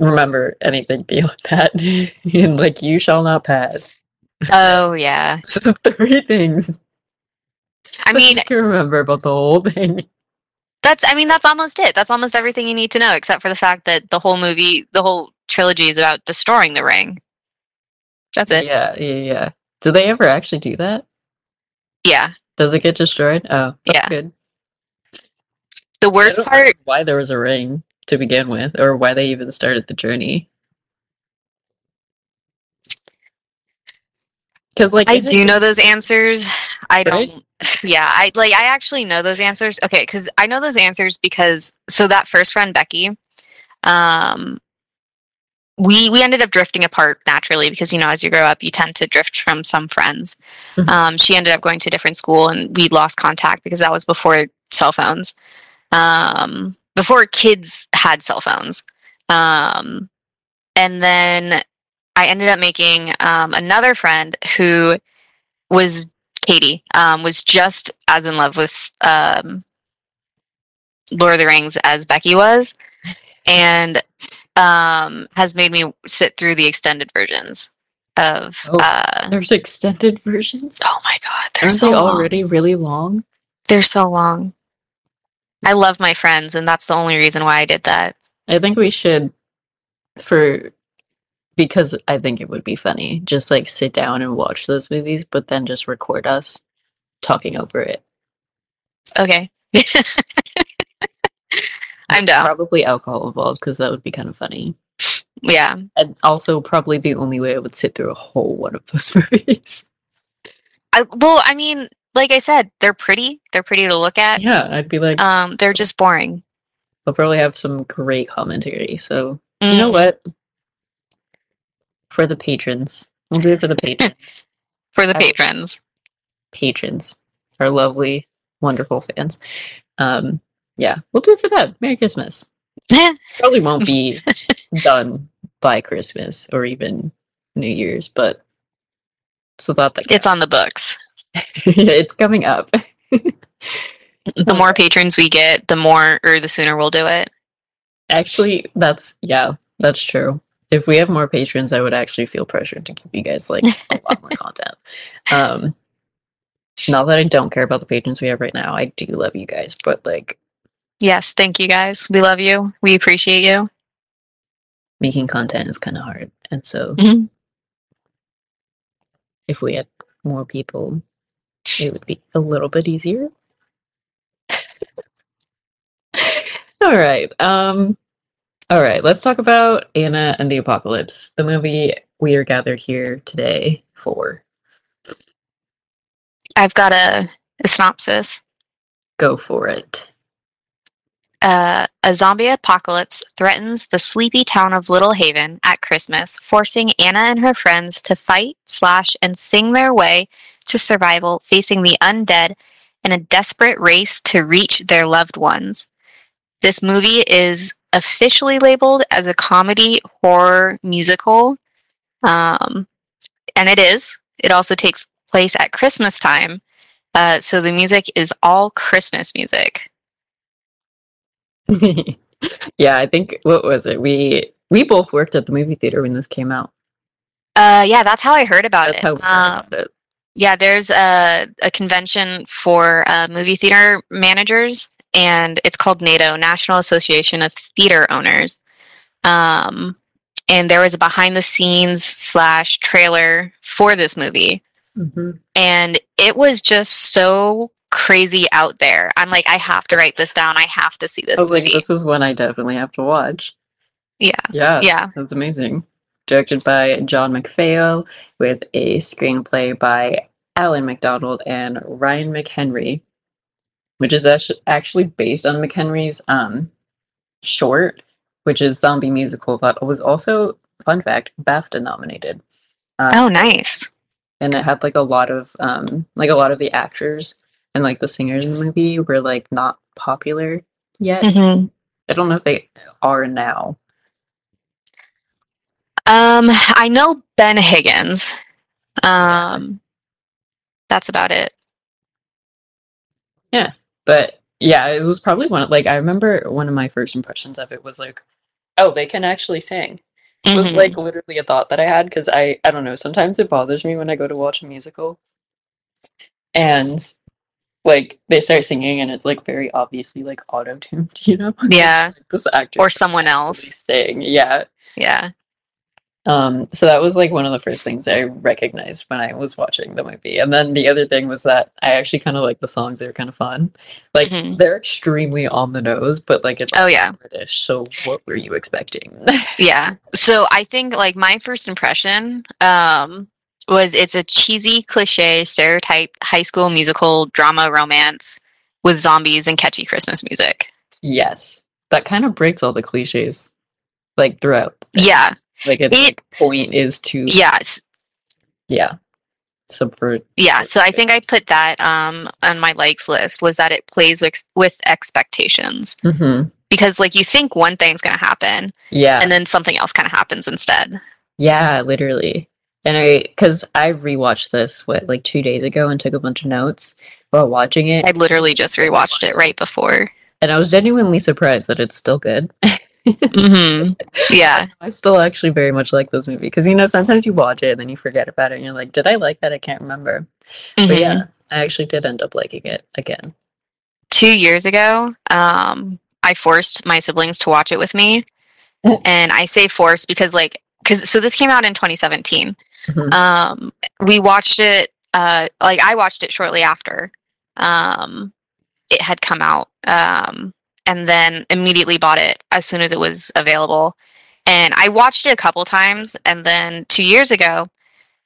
remember anything beyond *laughs* that. and like you shall not pass. Oh, yeah. *laughs* So three things. I *laughs* mean, I can remember about the whole thing. that's. I mean, that's almost it. That's almost everything you need to know, except for the fact that the whole movie, the whole trilogy, is about destroying the ring. That's it. Yeah, yeah, yeah. Do they ever actually do that? Yeah. Does it get destroyed? Oh, that's Yeah. good. The worst part why there was a ring to begin with, or why they even started the journey. Because, like, I do know those answers. I Right? don't. Yeah, I like. I actually know those answers. Okay, because I know those answers because so that first friend Becky, um, we we ended up drifting apart naturally because you know as you grow up you tend to drift from some friends. Mhm. Um, she ended up going to a different school and we lost contact because that was before cell phones, um, before kids had cell phones, um, and then I ended up making um, another friend who was Katie, um, was just as in love with um, Lord of the Rings as Becky was, and um, has made me sit through the extended versions of. Oh. Uh, There's extended versions. oh my god, they're Aren't so they already really long? They're so long. I love my friends, and that's the only reason why I did that. I think we should, for because I think it would be funny, just like sit down and watch those movies, but then just record us talking over it. Okay. *laughs* I'm down. Probably alcohol involved because that would be kind of funny. Yeah. And also, probably the only way I would sit through a whole one of those *laughs* movies. I, well, I mean, like I said, they're pretty. They're pretty to look at. yeah, I'd be like, Um, they're just boring. they'll probably have some great commentary. So, you know Mm. what? For the patrons, we'll do it for the *laughs* patrons. For the patrons. patrons, our lovely, wonderful fans. Um, yeah, we'll do it for them. Merry Christmas. *laughs* Probably won't be done by Christmas or even New Year's, but thought that it's on the books. *laughs* yeah, it's coming up. The more patrons we get, the more or the sooner we'll do it. Actually, that's yeah, that's true. If we have more patrons, I would actually feel pressured to give you guys like a lot more content. *laughs* Um, Not that I don't care about the patrons we have right now. I do love you guys, but like Yes, thank you guys. We love you. We appreciate you. making content is kind of hard. And so Mhm. if we had more people, it would be a little bit easier. *laughs* all right. Um all right, let's talk about Anna and the Apocalypse, the movie we are gathered here today for. I've got a, a synopsis. Go for it. Uh, a zombie apocalypse threatens the sleepy town of Little Haven at Christmas, forcing Anna and her friends to fight, slash, and sing their way to survival, facing the undead in a desperate race to reach their loved ones. This movie is officially labeled as a comedy horror musical, um, and it is. It also takes place at Christmas time, uh, so the music is all Christmas music. *laughs* yeah, I think what was it? We we both worked at the movie theater when this came out. Uh, yeah, that's how I heard about That's it. how we heard Um, about it. yeah, there's a, a convention for uh, movie theater managers, and it's called NATO, National Association of Theater Owners. Um, and there was a behind the scenes slash trailer for this movie, Mhm. and it was just so crazy out there. I'm like, I have to write this down. I have to see this I was movie. like, this is one I definitely have to watch. yeah, Yeah, yeah. that's amazing. Directed by John McPhail, with a screenplay by Alan McDonald and Ryan McHenry, which is actually based on McHenry's um, short, which is Zombie Musical, that was also, fun fact, BAFTA nominated. Uh, Oh, nice. and it had like a lot of um like a lot of the actors and like the singers in the movie were like not popular yet. hmm I don't know if they are now. Um, I know Ben Higgins. Um, that's about it. But yeah, it was probably one of like I remember one of my first impressions of it was like, oh, they can actually sing. It was Mhm. like literally a thought that I had because I I don't know, sometimes it bothers me when I go to watch a musical and like they start singing and it's like very obviously like auto tuned, *laughs* you know? Yeah. Like, this actor Or someone else. sing. Yeah. yeah. Um, so that was like one of the first things I recognized when I was watching the movie. And then the other thing was that I actually kind of like the songs. They were kind of fun. Like Mhm. they're extremely on the nose, but like it's Oh, yeah. British. So what were you expecting? *laughs* Yeah. So I think like my first impression um was it's a cheesy cliche stereotype high school musical drama romance with zombies and catchy Christmas music. yes, that kind of breaks all the cliches like throughout. Yeah. Like It- point is to Yeah. s- yeah subvert. Yeah. So I think I put that um on my likes list was that it plays with with expectations. hmm Because like you think one thing's gonna happen Yeah, and then something else kind of happens instead. Yeah, literally. And I, because I rewatched this what like two days ago and took a bunch of notes while watching it, I literally just rewatched it right before. and I was genuinely surprised that it's still good. *laughs* hmm Yeah. *laughs* I still actually very much like this movie because you know sometimes you watch it and then you forget about it and you're like, did I like that? I can't remember. But Mhm. yeah, I actually did end up liking it again. two years ago, um, I forced my siblings to watch it with me. *laughs* And I say forced because, like, because so this came out in 2017. Mhm. Um, we watched it, uh, like, I watched it shortly after um, it had come out. Um, and then immediately bought it as soon as it was available. And I watched it a couple times. And then two years ago,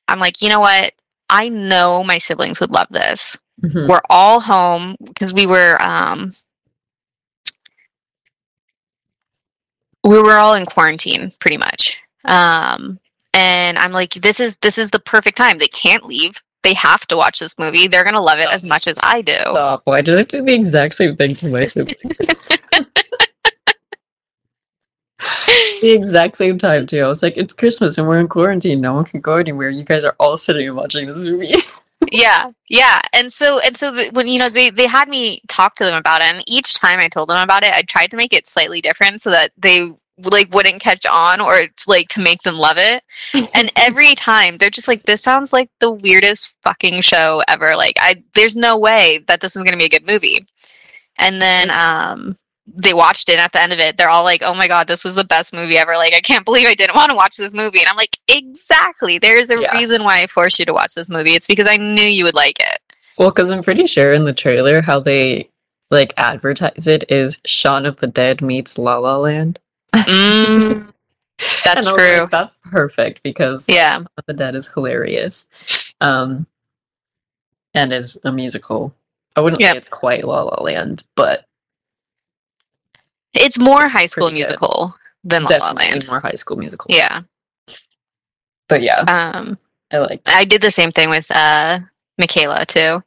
I'm like, you know what? I know my siblings would love this Mhm. we're all home because we were um we were all in quarantine pretty much um and i'm like this is this is the perfect time they can't leave they have to watch this movie they're gonna love it as much as i do Stop. Why did I do the exact same thing to my siblings? *laughs* *laughs* the exact same time too. I was like, it's Christmas and we're in quarantine. No one can go anywhere. You guys are all sitting and watching this movie. *laughs* yeah yeah and so and so the, when you know they they had me talk to them about it and each time i told them about it i tried to make it slightly different so that they like wouldn't catch on or it's like to make them love it. And every time they're just like, this sounds like the weirdest fucking show ever. Like I there's no way that this is gonna be a good movie. And then um they watched it and at the end of it they're all like oh my god this was the best movie ever like i can't believe i didn't want to watch this movie and i'm like exactly there's a Yeah. reason why i forced you to watch this movie it's because i knew you would like it Well, because I'm pretty sure in the trailer how they like advertise it is Shaun of the Dead meets La La Land. Mm, that's *laughs* I like, true that's perfect because yeah the Dead is hilarious. Um, and is a musical. I wouldn't Yep. say it's quite La La Land, but it's more high school pretty good. musical than la la land more High School Musical. yeah but yeah, um I like. i did the same thing with uh michaela too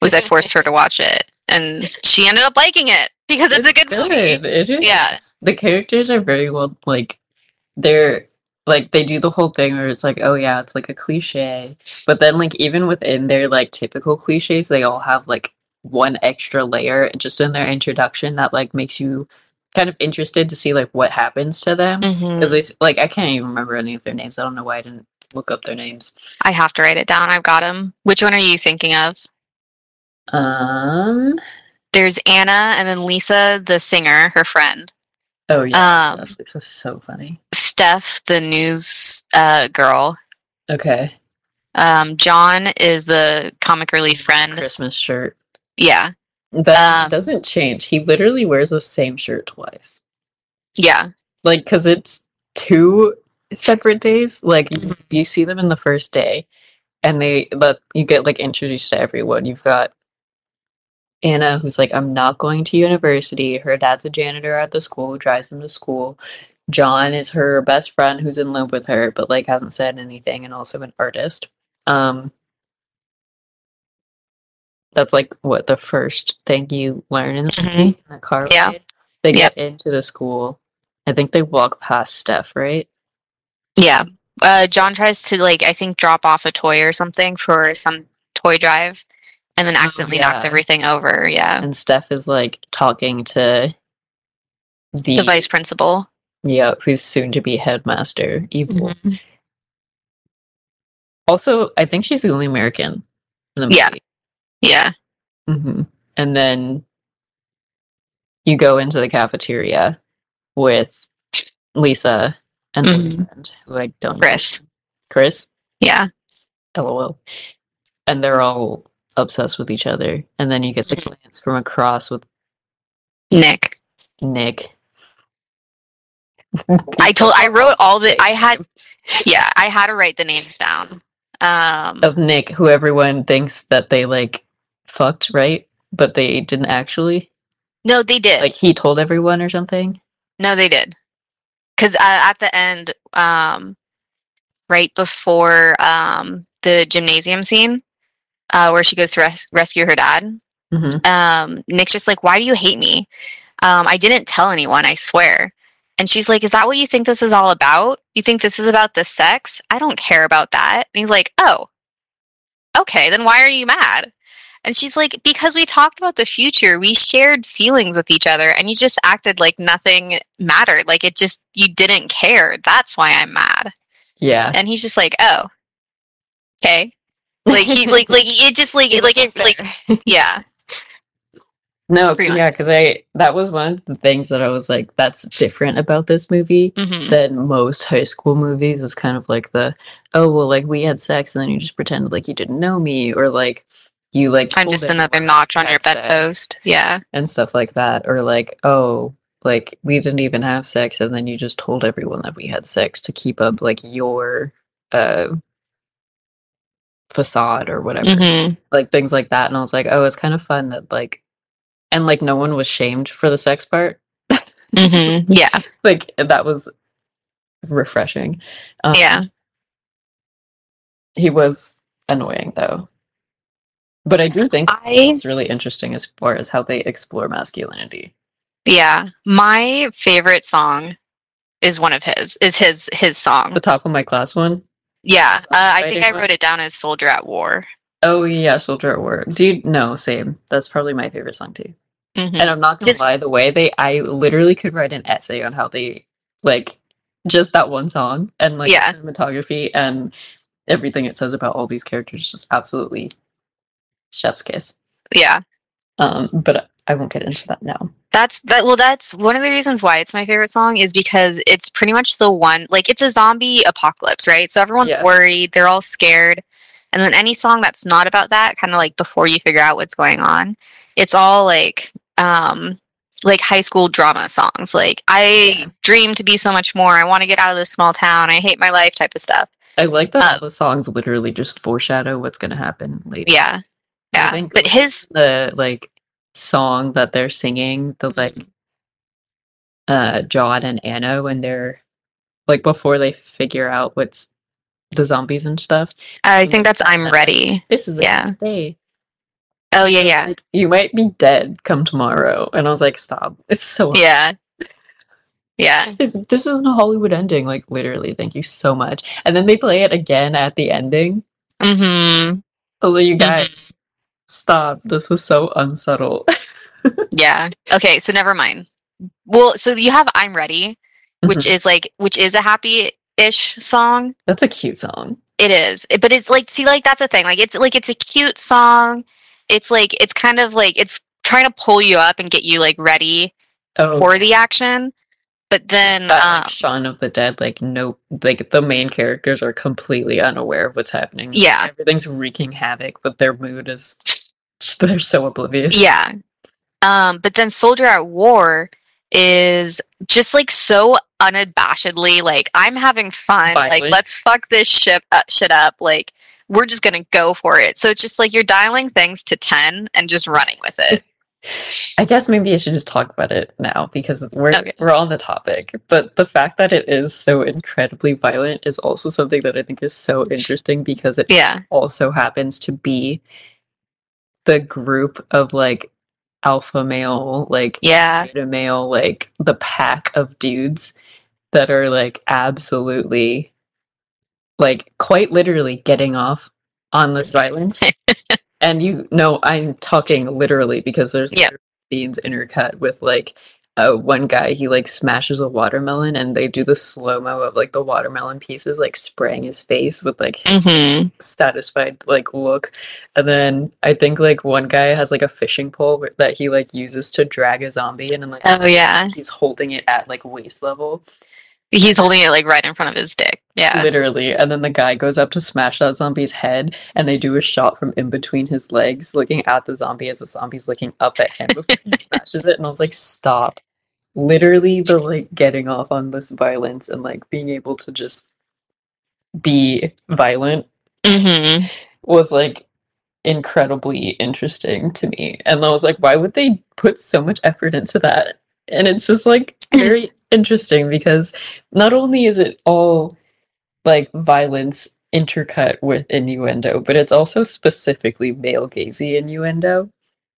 was i *laughs* forced her to watch it and she ended up liking it because it's, a good, movie It is. Yeah. The characters are very well like they're like they do the whole thing where it's like, oh yeah, it's like a cliche. But then like even within their like typical cliches, they all have like one extra layer just in their introduction that like makes you kind of interested to see like what happens to them. Because like I can't even remember any of their names. I don't know why I didn't look up their names. i have to write it down i've got them which one are you thinking of Um there's Anna and then Lisa, the singer, her friend. oh yeah. Um, This is so funny. Steph, the news uh, girl. Okay. Um, John is the comic relief friend. Christmas shirt. Yeah, That Um, doesn't change. He literally wears the same shirt twice. yeah, Like, because it's two separate days. Like, you- Mhm. you see them in the first day, and they, but you get like introduced to everyone. You've got Anna, who's like, I'm not going to university. Her dad's a janitor at the school who drives them to school. John is her best friend who's in love with her, but like hasn't said anything, and also an artist. Um, that's like what the first thing you learn in the, Mhm. movie, in the car Yeah. ride. They Yep. get into the school. I think they walk past Steph, right? yeah. Uh, John tries to like I think drop off a toy or something for some toy drive, and then Oh, accidentally knocked everything over. Yeah, And Steph is like talking to the, the vice principal. yeah, who's soon to be headmaster, evil. Mhm. Also, I think she's the only American in the Yeah. Yeah, hmm And then you go into the cafeteria with Lisa and Mhm. friend, who I don't know. Chris. Chris, yeah, lol. And they're all obsessed with each other. And then you get the Mhm. glance from across with Nick. Nick. I told I wrote *laughs* all the I had yeah I had to write the names down. Um, of Nick, who everyone thinks that they like fucked, right? But they didn't actually. no, they did. Like he told everyone or something. No, they did. Because uh, at the end, um, right before um, the gymnasium scene, uh, where she goes to res- rescue her dad, hmm um, Nick's just like, "Why do you hate me? Um, I didn't tell anyone. I swear." And she's like, "Is that what you think this is all about? You think this is about the sex? I don't care about that." And he's like, "Oh, okay. Then why are you mad?" And she's like, because we talked about the future, we shared feelings with each other, and you just acted like nothing mattered. Like it just, you didn't care. That's why I'm mad. Yeah. And he's just like, oh, okay. Like he, like, like it just like, like it, like, yeah, *laughs* No, Pretty yeah, because I that was one of the things that I was like, that's different about this movie hmm than most high school movies. Is kind of like the oh well, like we had sex and then you just pretended like you didn't know me, or like you like I'm just another notch on your bedpost. Yeah, and stuff like that, or like oh like we didn't even have sex and then you just told everyone that we had sex to keep up like your uh facade or whatever hmm like things like that and i was like oh it's kind of fun that like and like no one was shamed for the sex part hmm yeah, *laughs* like that was refreshing um, yeah. he was annoying though but i do think it's really interesting as far as how they explore masculinity yeah. My favorite song is one of his. Is his his song? the top of my class one Yeah, uh, I think I wrote it down as "Soldier at War." oh yeah soldier at war dude no same that's probably my favorite song too Mhm. and i'm not gonna Just- lie the way they i literally could write an essay on how they like just that one song and like Yeah. cinematography and everything it says about all these characters just absolutely chef's kiss. Yeah. Um, but I won't get into that now. That's that well that's one of the reasons why it's my favorite song is because it's pretty much the one like it's a zombie apocalypse, right? So everyone's Yeah. worried, they're all scared. And then any song that's not about that, kind of like before you figure out what's going on, it's all like um like high school drama songs. Like I Yeah. dream to be so much more. I want to get out of this small town. I hate my life type of stuff. I like that Uh, the songs literally just foreshadow what's gonna happen later. Yeah. Yeah. But his the like song that they're singing, the like uh John and Anna when they're like before they figure out what's the zombies and stuff. I think that's I'm ready. This is Yeah. day. Oh yeah, yeah. Like, you might be dead come tomorrow. And I was like, stop. It's so Yeah. Yeah. It's- *laughs* this isn't a Hollywood ending, like literally, thank you so much. And then they play it again at the ending. Mm-hmm. Oh, you Mhm. guys, stop. This is so unsubtle. *laughs* Yeah. Okay, so never mind. Well, so you have I'm Ready, which Mhm. is like which is a happy-ish song. That's a cute song. It is. It- But it's like see like that's the thing. Like it's like it's a cute song. It's like it's kind of like it's trying to pull you up and get you like ready Oh, for the action. But then that, um like, Shaun of the Dead, like nope, like the main characters are completely unaware of what's happening. Yeah. everything's wreaking havoc, but their mood is *laughs* they're so oblivious. Yeah. Um, but then Soldier at War is just like so unabashedly like I'm having fun. Like let's fuck this ship uh, shit up. Like we're just gonna go for it. So it's just like you're dialing things to ten and just running with it. *laughs* I guess maybe I should just talk about it now because we're Okay. we're on the topic. But the fact that it is so incredibly violent is also something that I think is so interesting because it yeah. also happens to be the group of like alpha male, like Yeah. beta male, like the pack of dudes that are like absolutely like quite literally getting off on this violence. *laughs* and you know I'm talking literally because there's Yeah. scenes intercut with like uh, one guy he like smashes a watermelon and they do the slow mo of like the watermelon pieces like spraying his face with like his hmm satisfied like look. And then i think like one guy has like a fishing pole that he like uses to drag a zombie and like Oh yeah. he's holding it at like waist level He's holding it like right in front of his dick. Yeah. literally and then the guy goes up to smash that zombie's head and they do a shot from in between his legs looking at the zombie as the zombie's looking up at him before he *laughs* smashes it and i was like stop literally the like getting off on this violence and like being able to just be violent hmm was like incredibly interesting to me. And I was like, why would they put so much effort into that? And it's just like *laughs* very interesting because not only is it all like violence intercut with innuendo, but it's also specifically male gazy innuendo.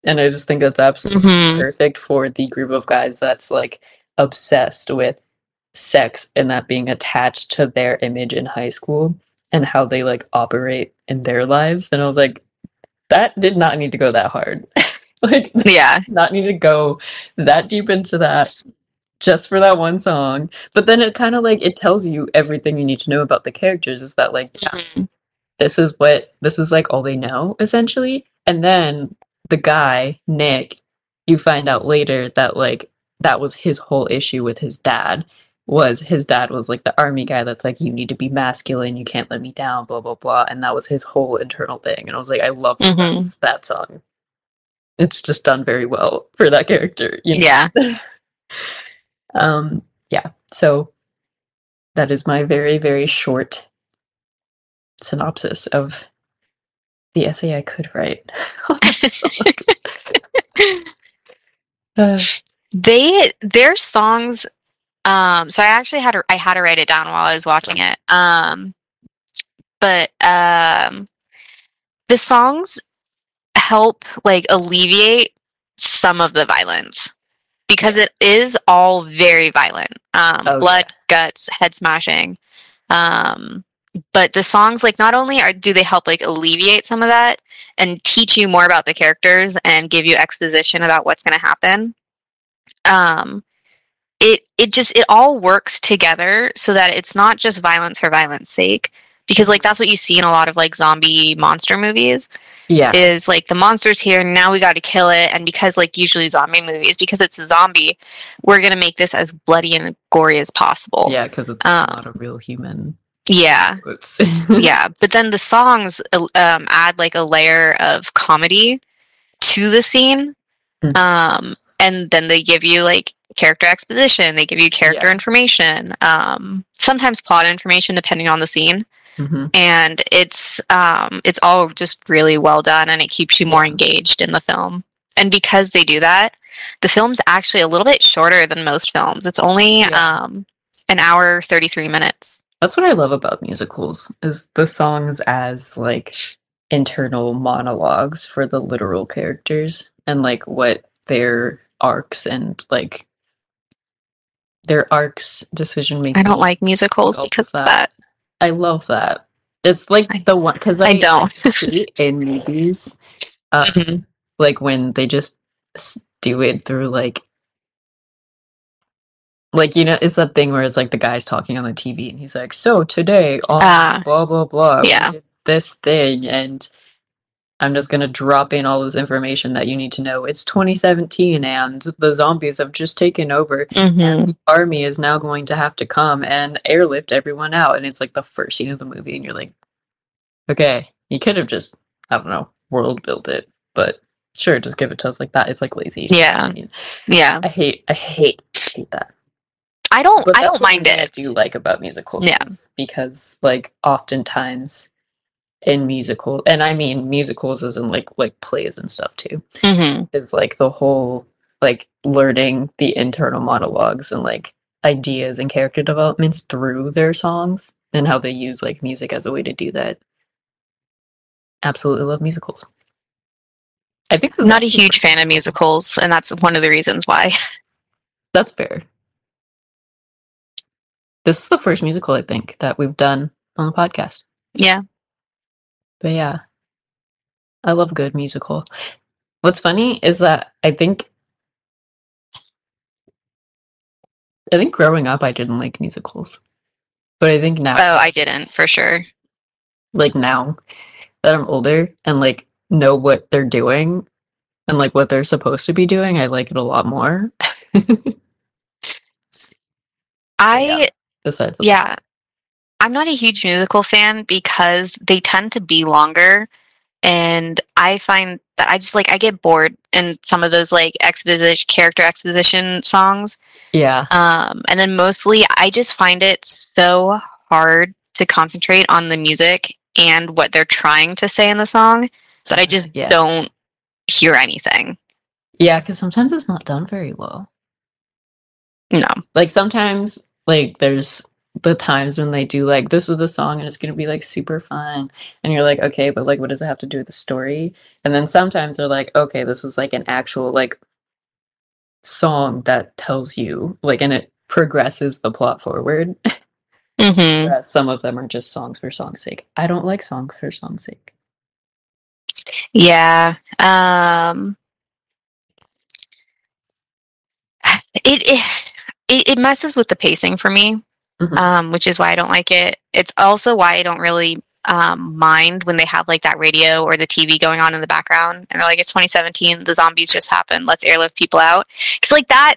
And I just think that's absolutely Mhm. perfect for the group of guys that's like obsessed with sex and that being attached to their image in high school and how they like operate in their lives. And I was like, that did not need to go that hard. *laughs* like, Yeah. not need to go that deep into that just for that one song. But then it kind of like it tells you everything you need to know about the characters. Is that like, yeah, Mhm. this is what this is like all they know essentially. And then the guy Nick, you find out later that like that was his whole issue with his dad was his dad was like the army guy that's like you need to be masculine you can't let me down blah blah blah and that was his whole internal thing and i was like i love that, Mhm. that's- that song it's just done very well for that character you know? Yeah. *laughs* um yeah so that is my very very short synopsis of the essay i could write. On this song. Uh, they their songs um so i actually had to i had to write it down while i was watching it. Um but um the songs help like alleviate some of the violence because it is all very violent. Um Oh, blood guts head smashing. Um but the songs like not only are do they help like alleviate some of that and teach you more about the characters and give you exposition about what's going to happen um it it just it all works together so that it's not just violence for violence sake because like that's what you see in a lot of like zombie monster movies Yeah. is like the monster's here now we got to kill it and because like usually zombie movies because it's a zombie we're going to make this as bloody and gory as possible yeah, because it's um, not a real human. yeah *laughs* yeah but then the songs um, add like a layer of comedy to the scene Mhm. um, and then they give you like character exposition they give you character Yeah. information um, sometimes plot information depending on the scene Mhm. and it's um, it's all just really well done and it keeps you more engaged in the film and because they do that the film's actually a little bit shorter than most films it's only Yeah. um, an hour 33 minutes That's what I love about musicals is the songs as like internal monologues for the literal characters and like what their arcs and like their arcs decision making. i don't like musicals because of that. that I love that. It's like I- the one because I, I don't. hate in movies, uh, *laughs* Mhm. like when they just do it through like, like you know, it's that thing where it's like the guy's talking on the TV and he's like, "So today on Ah. blah blah blah, Yeah. this thing," and I'm just gonna drop in all this information that you need to know. It's 2017 and the zombies have just taken over Mhm. and the army is now going to have to come and airlift everyone out and it's like the first scene of the movie and you're like okay you could have just i don't know world built it but sure just give it to us like that it's like lazy Yeah. I, mean, yeah I hate i hate hate that i don't but i don't mind thing I it do like about musicals Yeah. because like oftentimes in musical and i mean musicals is in like like plays and stuff too hmm is like the whole like learning the internal monologues and like ideas and character developments through their songs and how they use like music as a way to do that. Absolutely love musicals. I think i'm not a huge fan of musicals and that's one of the reasons why *laughs* That's fair. This is the first musical I think that we've done on the podcast. yeah But yeah, I love good musical. What's funny is that I think I think growing up I didn't like musicals. But I think now oh i didn't for sure like now that I'm older and like know what they're doing and like what they're supposed to be doing, I like it a lot more. *laughs* i Besides the yeah i'm not a huge musical fan because they tend to be longer and i find that i just like i get bored in some of those like exposition character exposition songs Yeah. um and then mostly i just find it so hard to concentrate on the music and what they're trying to say in the song that i just Yeah. don't hear anything Yeah, because sometimes it's not done very well. no like sometimes like there's the times when they do like this is the song and it's gonna be like super fun. And you're like okay but like what does it have to do with the story? And then sometimes they're like okay this is like an actual like song that tells you like and it progresses the plot forward. Hmm some of them are just songs for song's sake. I don't like songs for song's sake. Yeah. Um it it it messes with the pacing for me. Mhm. Um which is why I don't like it. It's also why I don't really um mind when they have like that radio or the TV going on in the background and they're like it's 2017 the zombies just happened let's airlift people out cuz like that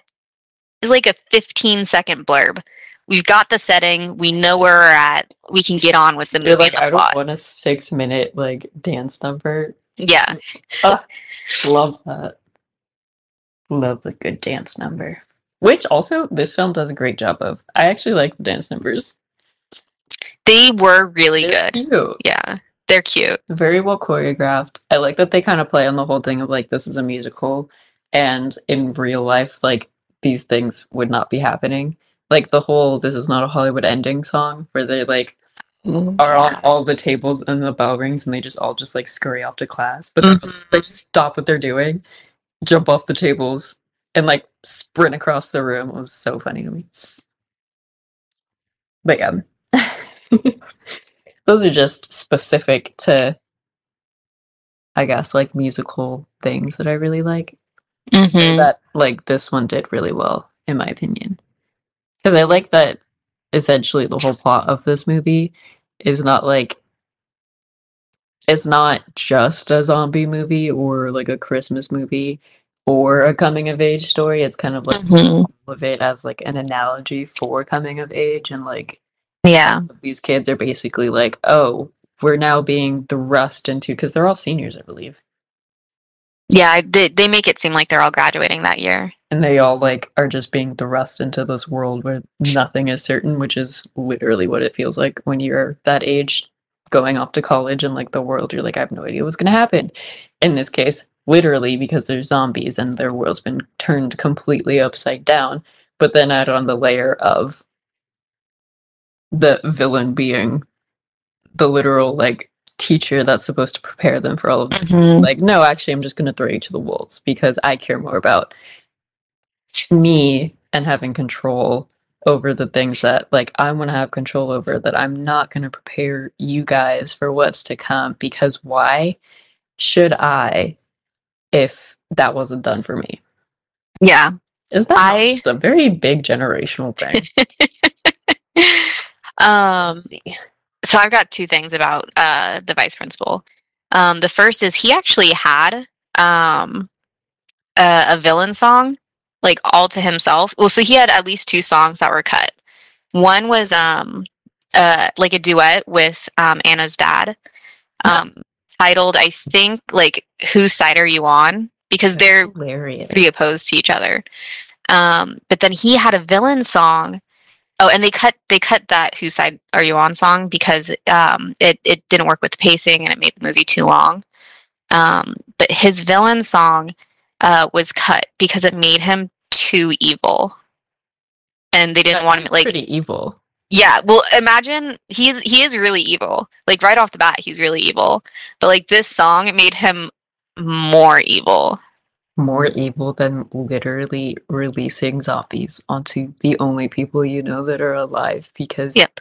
is like a 15 second blurb. We've got the setting, we know where we're at, we can get on with the movie you're like the i plot. don't want a six minute like dance number Yeah. *laughs* Ah, love that. Love the good dance number. Which also this film does a great job of. I actually like the dance numbers. They were really They're good. cute. Yeah. They're cute. Very well choreographed. I like that they kind of play on the whole thing of like this is a musical and in real life like these things would not be happening. Like the whole this is not a Hollywood ending song where they like are on all the tables and the bell rings and they just all just like scurry off to class. But Mhm. they stop what they're doing, jump off the tables, and like sprint across the room. It was so funny to me. But yeah. *laughs* Those are just specific to I guess like musical things that I really like. Mhm. That like this one did really well, in my opinion. Because I like that essentially the whole plot of this movie is not like it's not just a zombie movie or like a Christmas movie or a coming of age story. It's kind of like Mhm. of it as like an analogy for coming of age and like Yeah. these kids are basically like, oh, we're now being thrust into because they're all seniors, I believe. Yeah, they, they make it seem like they're all graduating that year. and they all like are just being thrust into this world where nothing is certain which is literally what it feels like when you're that age going off to college and like the world you're like i have no idea what's going to happen in this case literally because there's zombies and their world's been turned completely upside down but then add on the layer of the villain being the literal like teacher that's supposed to prepare them for all of this Mhm. like no actually i'm just going to throw you to the wolves because i care more about me and having control over the things that like i want to have control over that i'm not going to prepare you guys for what's to come because why should i if that wasn't done for me Yeah. is that I- just a very big generational thing *laughs* um, so I've got two things about uh, the vice principal. Um, the first is he actually had um, a, a villain song, like all to himself. Well, so he had at least two songs that were cut. One was um, uh, like a duet with um, Anna's dad, um, titled I think like "Whose Side Are You On?" because That's they're hilarious pretty opposed to each other. Um, but then he had a villain song. Oh, and they cut they cut that "Whose Side Are You On" song because um, it it didn't work with the pacing and it made the movie too long. Um, but his villain song uh, was cut because it made him too evil, and they didn't Yeah, want him like pretty evil yeah. Well, imagine he's he is really evil. Like right off the bat, he's really evil. But like this song, it made him more evil. more evil than literally releasing zombies onto the only people you know that are alive because Yep.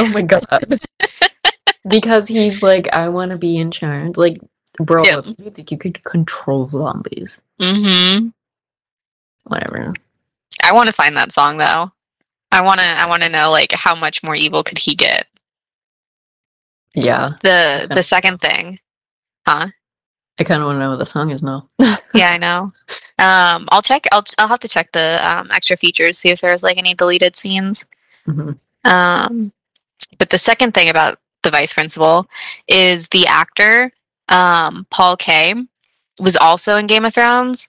oh my god *laughs* because he's like i want to be in charge like bro Yep. you think you could control zombies Mm-hmm. whatever I want to find that song though. I want to. I want to know like how much more evil could he get? yeah The the second thing, huh? i kind of want to know what the song is now *laughs* Yeah, I know. Um, I'll check. I'll I'll have to check the um, extra features see if there's like any deleted scenes. Mhm. Um, but the second thing about the vice principal is the actor um, Paul Kaye was also in Game of Thrones,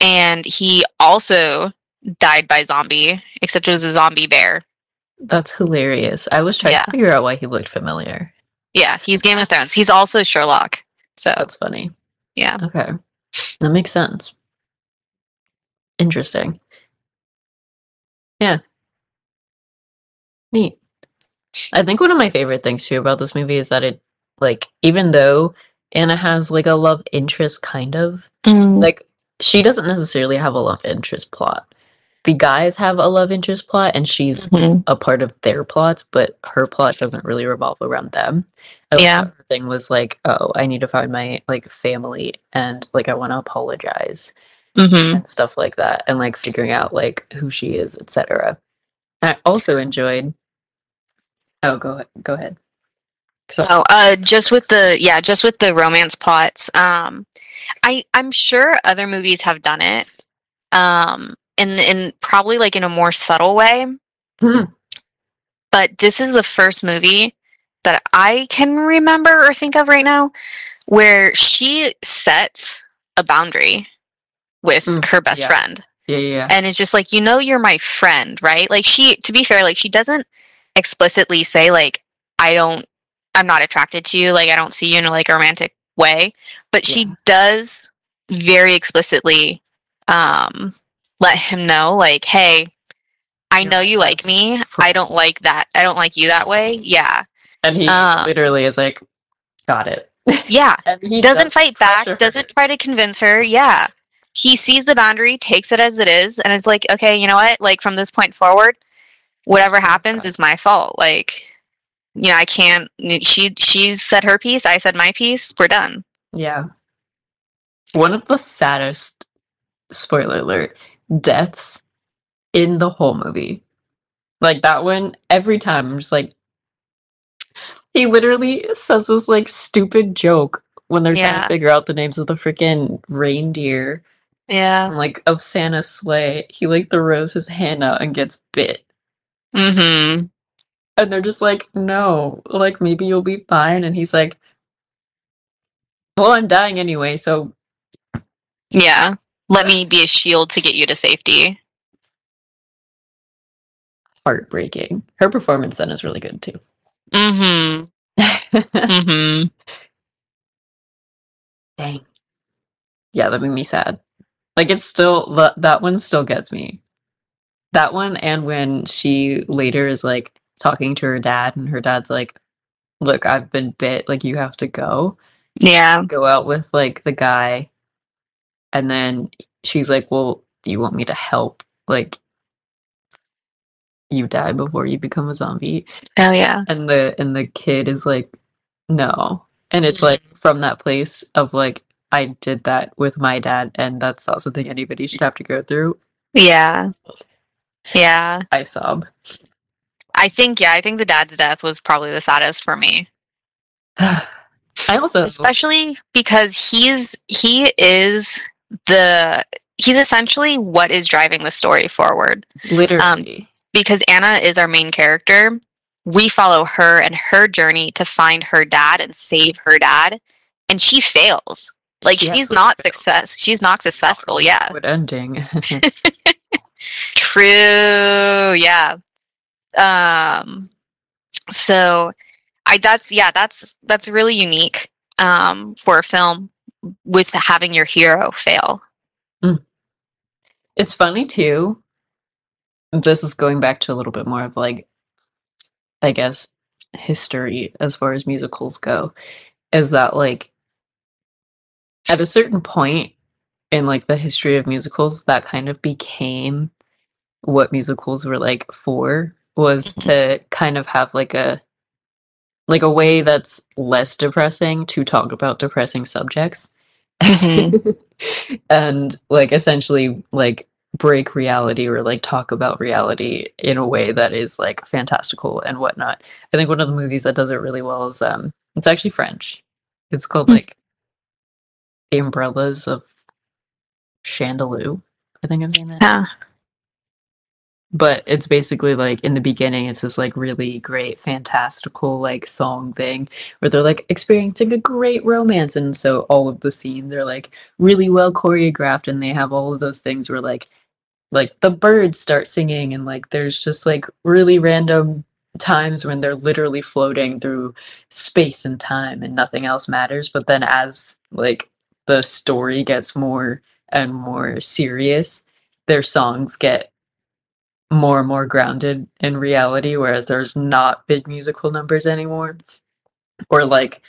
and he also died by zombie, except it was a zombie bear. that's hilarious i was trying Yeah. to figure out why he looked familiar Yeah, he's Game of Thrones. He's also Sherlock. So that's funny yeah. okay that makes sense interesting yeah neat I think one of my favorite things too about this movie is that it like even though Anna has like a love interest kind of mm. like she doesn't necessarily have a love interest plot. The guys have a love interest plot and she's Mhm. a part of their plot, but her plot doesn't really revolve around them. I Yeah. Her thing was like, oh, I need to find my like family and like I want to apologize Mhm. and stuff like that and like figuring out like who she is, etc. I also enjoyed Oh, go ahead. Go ahead. Oh, uh, just with the yeah, just with the romance plots. Um, I I'm sure other movies have done it. Um, in in probably like in a more subtle way. Hmm. But this is the first movie that I can remember or think of right now where she sets a boundary with Mm, her best yeah. friend. yeah, yeah, yeah. and it's just like you know you're my friend right like she to be fair like she doesn't explicitly say like i don't i'm not attracted to you like i don't see you in a like romantic way but she does very explicitly um let him know like hey i know you like me. I don't like that. I don't like you that way. Yeah. And he Uh, literally is like, got it. *laughs* yeah. And he doesn't fight pressure back her. doesn't try to convince her. Yeah. He sees the boundary takes it as it is and is like okay you know what? Like from this point forward whatever happens is my fault. Like you know i can't she she's said her piece i said my piece we're done. Yeah. One of the saddest, spoiler alert, deaths in the whole movie. Like that one, every time I'm just like, he literally says this like stupid joke when they're trying to figure out the names of the freaking reindeer Yeah. and like of Santa's sleigh. He like throws his hand out and gets bit. Mm-hmm. And they're just like, no, like maybe you'll be fine. And he's like, well, I'm dying anyway, so Yeah. Let me be a shield to get you to safety. heartbreaking. Her performance then is really good too. Mm-hmm. Mm-hmm. *laughs* Dang. Yeah, that made me sad. Like it's still that that one still gets me. That one and when she later is like talking to her dad and her dad's like, "Look, I've been bit, like you have to go." Yeah. Go out with like the guy and then she's like, "Well, do you want me to help like you die before you become a zombie?" Oh yeah. and the and the kid is like no and it's mm-hmm. like from that place of like i did that with my dad and that's not something anybody should have to go through Yeah. Yeah. i sob I think yeah, I think the dad's death was probably the saddest for me. *sighs* i also especially because he's he is the he's essentially what is driving the story forward literally because Anna is our main character. We follow her and her journey to find her dad and save her dad, and she fails. Like She she's not fails. success. She's not successful. Yeah, good ending *laughs* true. Yeah. Um. So, I that's yeah that's that's really unique. Um, for a film with having your hero fail. it's funny too this is going back to a little bit more of like i guess history as far as musicals go is that like at a certain point in like the history of musicals that kind of became what musicals were like for was Mhm. to kind of have like a like a way that's less depressing to talk about depressing subjects. *laughs* And like essentially like break reality or like talk about reality in a way that is like fantastical and whatnot. I think one of the movies that does it really well is um it's actually french. It's called Hmm. like the umbrellas of chandelou i think i'm saying that Yeah. But it's basically like in the beginning it's this like really great fantastical like song thing where they're like experiencing a great romance and so all of the scenes are like really well choreographed and they have all of those things where like like the birds start singing and like there's just like really random times when they're literally floating through space and time and nothing else matters but then as like the story gets more and more serious their songs get more and more grounded in reality whereas there's not big musical numbers anymore. Or like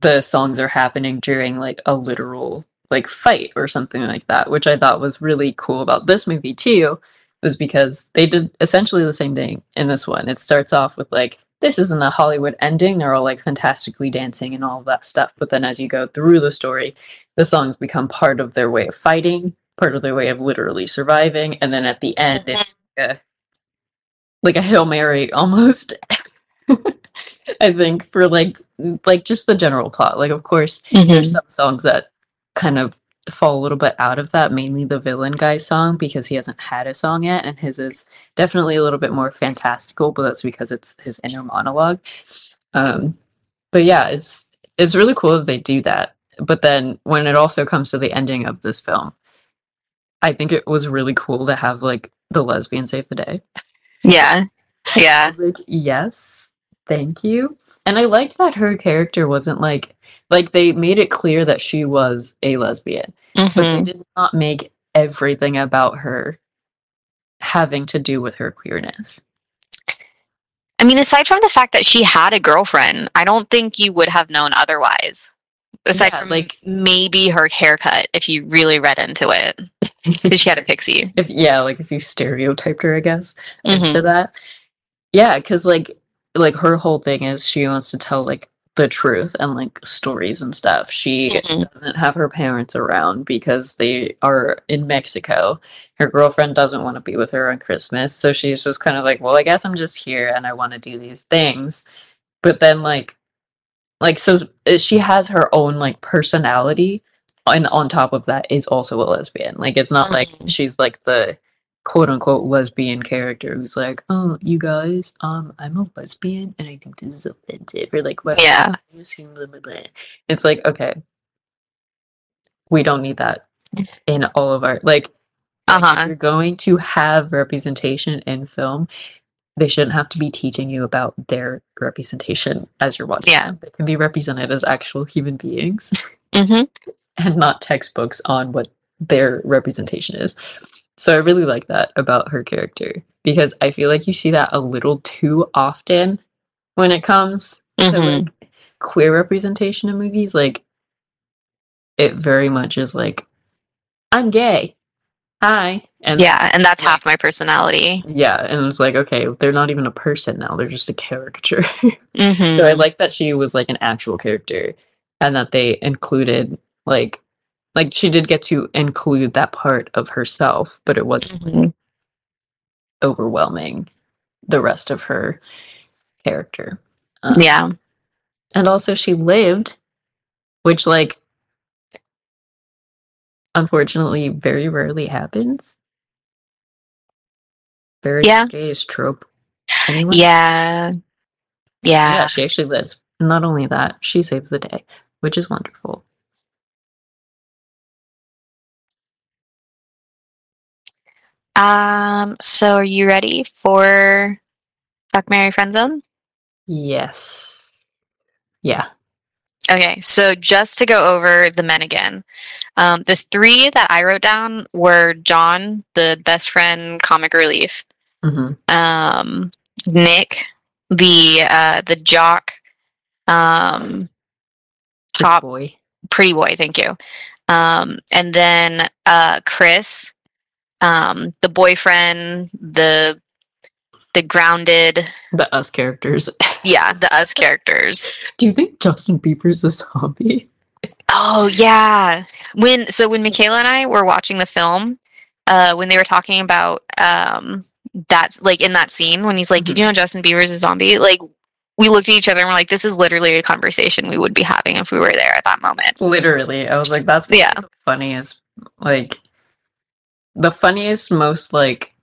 the songs are happening during like a literal like fight or something like that which i thought was really cool about this movie too was because they did essentially the same thing in this one. It starts off with like this isn't a hollywood ending they're all like fantastically dancing and all that stuff but then as you go through the story the songs become part of their way of fighting part of their way of literally surviving and then at the end it's a, like a hail mary almost *laughs* i think for like like just the general plot. Like of course there's some songs that kind of fall a little bit out of that mainly the villain guy song because he hasn't had a song yet and his is definitely a little bit more fantastical but that's because it's his inner monologue. Um but yeah it's it's really cool that they do that. But then when it also comes to the ending of this film i think it was really cool to have like the lesbian save the day Yeah. Yeah. *laughs* like, yes, thank you. And I liked that her character wasn't like like they made it clear that she was a lesbian, but they Mhm. did not make everything about her having to do with her queerness. I mean, aside from the fact that she had a girlfriend, I don't think you would have known otherwise. Aside Yeah, from like- maybe her haircut, if you really read into it, *laughs* because she had a pixie. If yeah, like if you stereotyped her, I guess, Mhm. into that. Yeah, because like like her whole thing is she wants to tell like the truth and like stories and stuff. She Mhm. doesn't have her parents around because they are in Mexico. Her girlfriend doesn't want to be with her on Christmas, so she's just kind of like, "Well, I guess I'm just here and I want to do these things." But then like like so uh, she has her own like personality and on top of that is also a lesbian. Like it's not like Mhm. she's like the quote unquote lesbian character who's like, "Oh, you guys, um, I'm a lesbian and I think this is offensive," or like, "What?" Yeah. It's like, okay, we don't need that *laughs* in all of our like. Uh-huh. If you're going to have representation in film, they shouldn't have to be teaching you about their representation as you're watching. Yeah. them. They can be represented as actual human beings *laughs* hmm *laughs* and not textbooks on what their representation is. So I really like that about her character because I feel like you see that a little too often when it comes to Mhm. like queer representation in movies. Like it very much is like, I'm gay. Hi. And Yeah, and that's like- half my personality. yeah, and it's like, okay, they're not even a person now, they're just a caricature. Mhm. *laughs* So I like that she was like an actual character and that they included like like she did get to include that part of herself, but it wasn't Mhm. overwhelming the rest of her character. Um, Yeah. And also she lived, which like unfortunately very rarely happens. Very Yeah. gayish trope. Anyway. Yeah. yeah, Yeah. she actually lives. Not only that, she saves the day, which is wonderful. Um, so are you ready for Fuck Marry Friend Zone? Yes. Yeah. Okay, so just to go over the men again, um, the three that I wrote down were John, the best friend comic relief, hmm um, Nick, the uh, the jock, um, top boy. pretty boy, thank you, um, and then uh, Chris, um, the boyfriend, the the grounded, The us characters. *laughs* yeah, the us characters. Do you think Justin Bieber's a zombie? Oh yeah. When so when Michaela and I were watching the film, uh, when they were talking about um that's like in that scene when he's like, "Did you know Justin Bieber's a zombie?" Like we looked at each other and we're like, "This is literally a conversation we would be having if we were there at that moment." Literally. I was like, that's Yeah. the funniest like the funniest, most like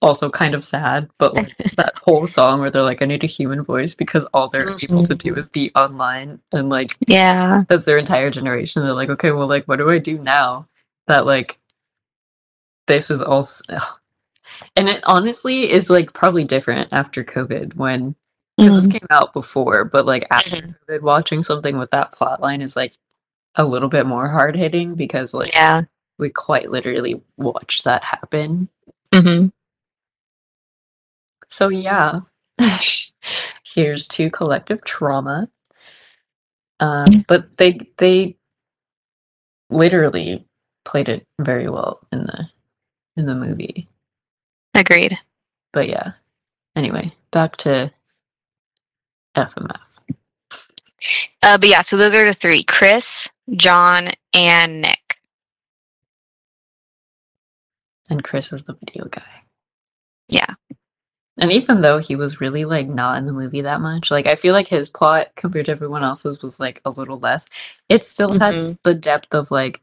also kind of sad, but like *laughs* that whole song where they're like, I need a human voice because all they're able to do is be online and like Yeah. that's their entire generation. They're like, okay, well, like, what do I do now that like this is ugh. and it honestly is like probably different after COVID when because Mm-hmm. this came out before, but like after COVID, watching something with that plot line is like a little bit more hard hitting because like Yeah. we quite literally watched that happen. hmm So yeah, *laughs* here's to collective trauma. Um, but they they literally played it very well in the in the movie. Agreed. But yeah. Anyway, back to FMF. Uh, but yeah, so those are the three: Chris, John, and Nick. And Chris is the video guy. Yeah. And even though he was really like not in the movie that much, like I feel like his plot compared to everyone else's was like a little less. It still had Mhm. the depth of like,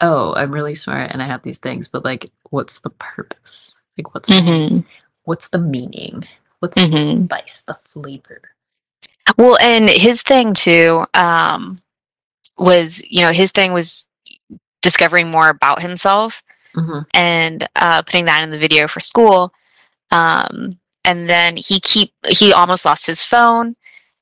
oh, I'm really smart and I have these things, but like, what's the purpose? Like, what's Mhm. what's the meaning? What's the Mhm. spice, the flavor? Well, and his thing too um, was, you know, his thing was discovering more about himself hmm and uh, putting that in the video for school. Um, and then he keep he almost lost his phone,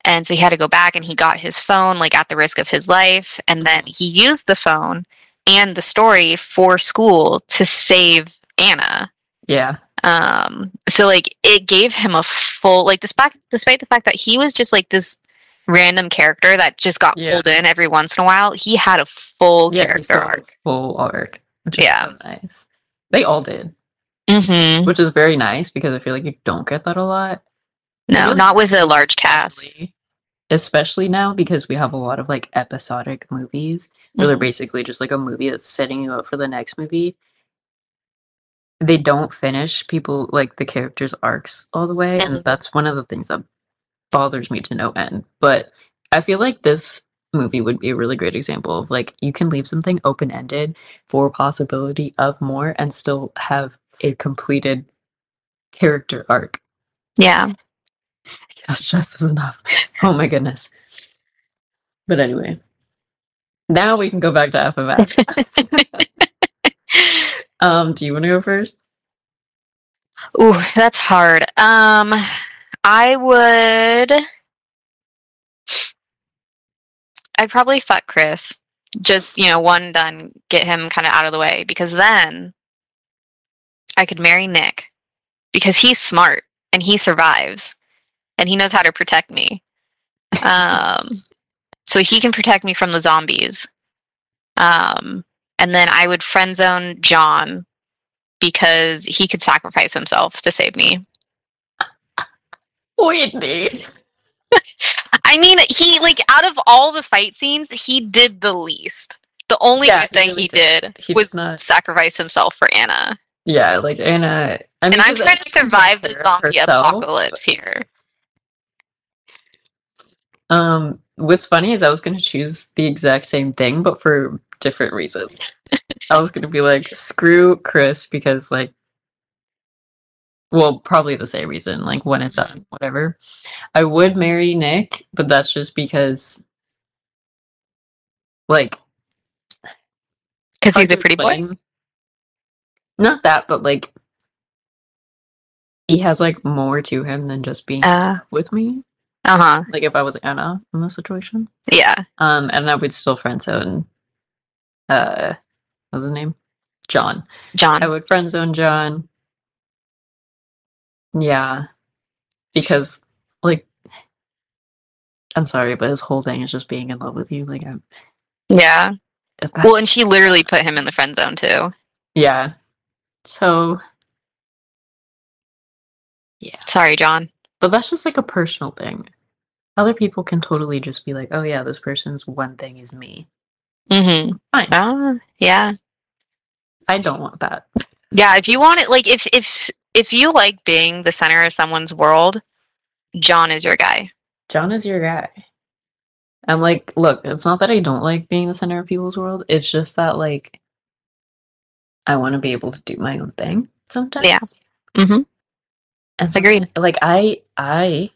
and so he had to go back and he got his phone like at the risk of his life. And then he used the phone and the story for school to save Anna. Yeah. Um, so like it gave him a full like despite despite the fact that he was just like this random character that just got Yeah. pulled in every once in a while, he had a full Yeah, character still had a arc. full arc. Yeah. so nice. They all did. Mm-hmm. Which is very nice because I feel like you don't get that a lot. No, Really not with a large cast. especially now because we have a lot of like episodic movies where they're Mhm. basically just like a movie that's setting you up for the next movie. They don't finish people like the characters' arcs all the way, and Mhm. that's one of the things that bothers me to no end. But I feel like this movie would be a really great example of like you can leave something open ended for possibility of more and still have a completed character arc. Yeah. *laughs* That's just is enough. Oh my goodness. But anyway, now we can go back to FMF. *laughs* um, do you want to go first? Ooh, that's hard. Um, I would. I'd probably fuck Chris. Just you know, one done, get him kind of out of the way because then I could marry Nick because he's smart and he survives and he knows how to protect me. *laughs* Um, so he can protect me from the zombies. Um, and then I would friend zone John because he could sacrifice himself to save me. Whitney. *laughs* I mean, he like out of all the fight scenes, he did the least. The only Yeah, good he thing really he did. did, He was not- sacrifice himself for Anna. Yeah, like Anna. I mean, and I'm trying to survive the took care of zombie herself. apocalypse here. Um, what's funny is I was going to choose the exact same thing, but for different reasons. I was going to be like, screw Chris because, like, well, probably the same reason, like, when it's done, whatever. I would marry Nick, but that's just because, like, Because he's a pretty boy. Not that, but like, he has like more to him than just being Uh with me. uh huh. Like, if I was Anna in this situation. Yeah. Um, and I would still friend zone. Uh, what's his name? John. John. I would friend zone John. Yeah, because like, I'm sorry, but his whole thing is just being in love with you. Like, I'm. yeah. Well, and she literally put him in the friend zone too. yeah. So. Yeah, Sorry, John. but that's just like a personal thing. Other people can totally just be like, "Oh yeah, this person's one thing is me." Mm-hmm. Fine. Oh, yeah. I don't want that. Yeah. If you want it, like, if if if you like being the center of someone's world, John is your guy. John is your guy. I'm like, look, it's not that I don't like being the center of people's world. It's just that like I want to be able to do my own thing sometimes. Yeah. Mm-hmm. And Agreed. Like I I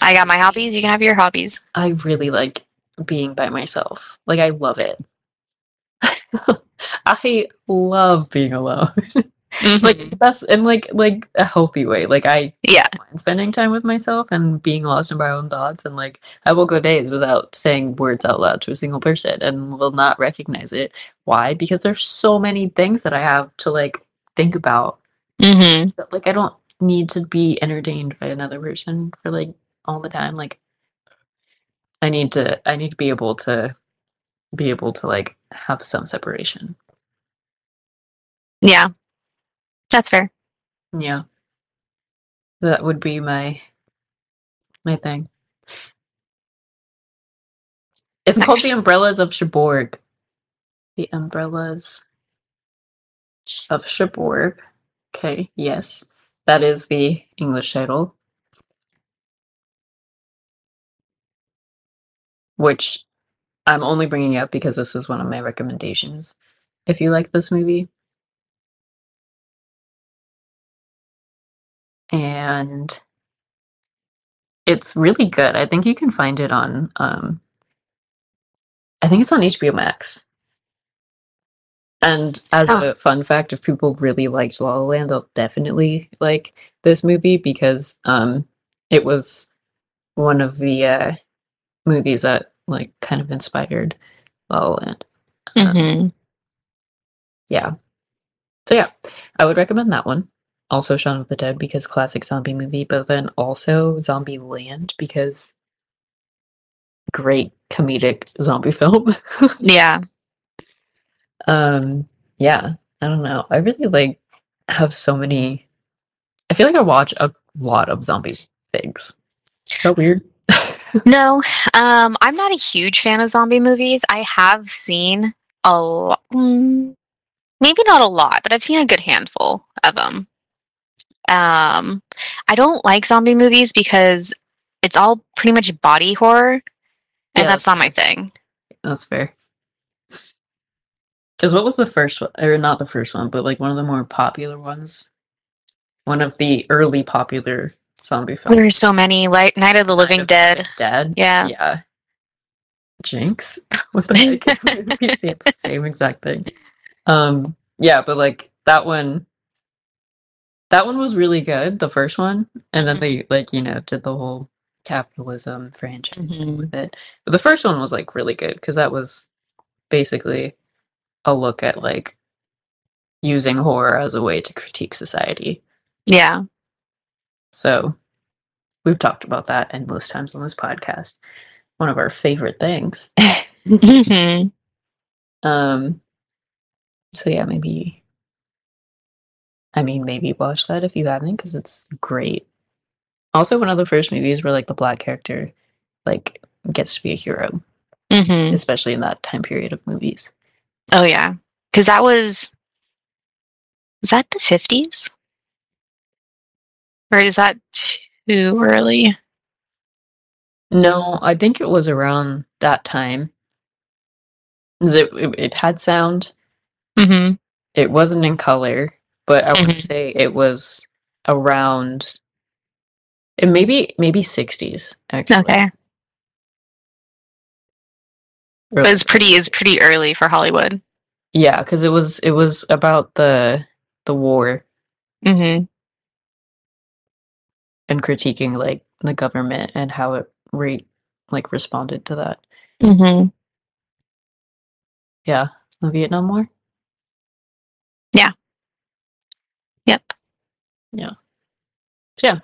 I got my hobbies. You can have your hobbies. I really like being by myself. Like I love it. *laughs* I love being alone. *laughs* Mhm. like that's in like like a healthy way. Like I yeah. mind spending time with myself and being lost in my own thoughts and like I will go days without saying words out loud to a single person and will not recognize it. Why? Because there's so many things that I have to like think about. Mm-hmm. That, like I don't need to be entertained by another person for like all the time. Like I need to I need to be able to be able to like have some separation. Yeah. That's fair. Yeah. That would be my my thing. It's called the Umbrellas of Cherbourg. The Umbrellas of Cherbourg. Okay, yes. That is the English title. Which I'm only bringing up because this is one of my recommendations. If you like this movie, and it's really good. I think you can find it on um I think it's on HBO Max. And as Oh. a fun fact, if people really liked La La Land, they'll definitely like this movie because um it was one of the uh movies that like kind of inspired La La Land. Um, Mm-hmm. yeah. So yeah, I would recommend that one. Also Shaun of the Dead because classic zombie movie, but then also Zombieland because great comedic zombie *laughs* film. Yeah. um yeah, I don't know. I really like have so many I feel like I watch a lot of zombie things. Is that weird? *laughs* No, um, I'm not a huge fan of zombie movies. I have seen a lot, maybe not a lot, but I've seen a good handful of them. Um, I don't like zombie movies because it's all pretty much body horror, and Yeah, that's not my thing. That's fair. Because what was the first one, or not the first one, but like one of the more popular ones? One of the early popular zombie films. There's so many, like Night of the Living of Dead. Dead. Yeah. Yeah. Jinx. *laughs* what the *laughs* heck? *laughs* we the same exact thing. Um. Yeah, but like that one. That one was really good, the first one, and then they like you know did the whole capitalism franchise thing Mhm. with it. But the first one was like really good because that was basically a look at like using horror as a way to critique society. Yeah. So we've talked about that endless times on this podcast. One of our favorite things. *laughs* Mhm. um so yeah, maybe I mean maybe watch that if you haven't because it's great. Also one of the first movies where like the black character like gets to be a hero, Mhm. especially in that time period of movies. Oh yeah, because that was was that the fifties, or is that too early? No, I think it was around that time. It, it, it had sound. Mm-hmm. It wasn't in color, but I Mhm. to say it was around. It maybe maybe sixties actually. Okay, Or but it's pretty is pretty early for Hollywood. Yeah, because it was it was about the the war Mm-hmm. and critiquing like the government and how it re like responded to that. Mm-hmm. Yeah, the Vietnam War. Yep. So yeah,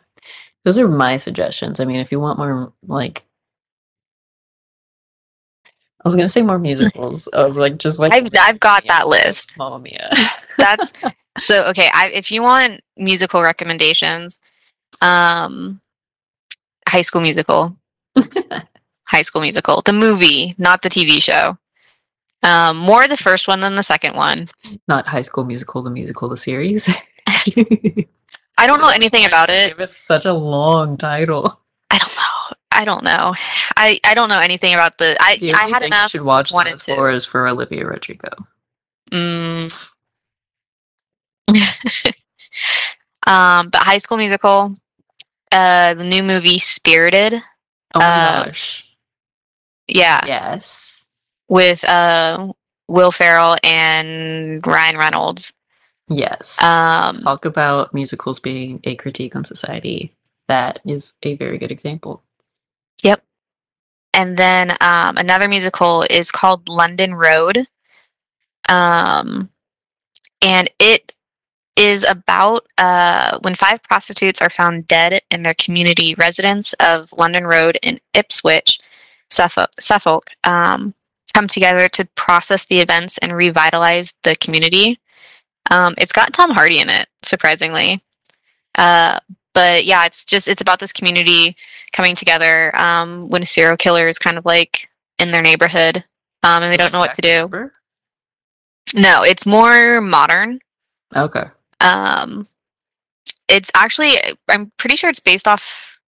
those are my suggestions. I mean, if you want more like. I was gonna say more musicals *laughs* of like just like I've I've got that list. Mamma Mia. That's *laughs* so okay. I, if you want musical recommendations, um, High School Musical, *laughs* High School Musical, the movie, not the TV show. Um, more the first one than the second one. not High School Musical, the musical, the series. I don't know anything about it. Give it such a long title. I don't know. I don't know. I, I don't know anything about the. I The I had enough. you should watch and two. for for Olivia Rodrigo. Mm. *laughs* um, but High School Musical, uh, the new movie Spirited. Oh my Uh, gosh. Yeah, Yes. with uh Will Ferrell and Ryan Reynolds. Yes. Um, Talk about musicals being a critique on society. That is a very good example. Yep. And then um, another musical is called London Road. Um, and it is about uh, when five prostitutes are found dead in their community residence of London Road in Ipswich, Suffolk, Suffolk um, come together to process the events and revitalize the community. Um, it's got Tom Hardy in it, surprisingly. Uh, but yeah, it's just it's about this community coming together um, when a serial killer is kind of like in their neighborhood um, and they don't know what to do. No, it's more modern. Okay. Um, it's actually I'm pretty sure it's based off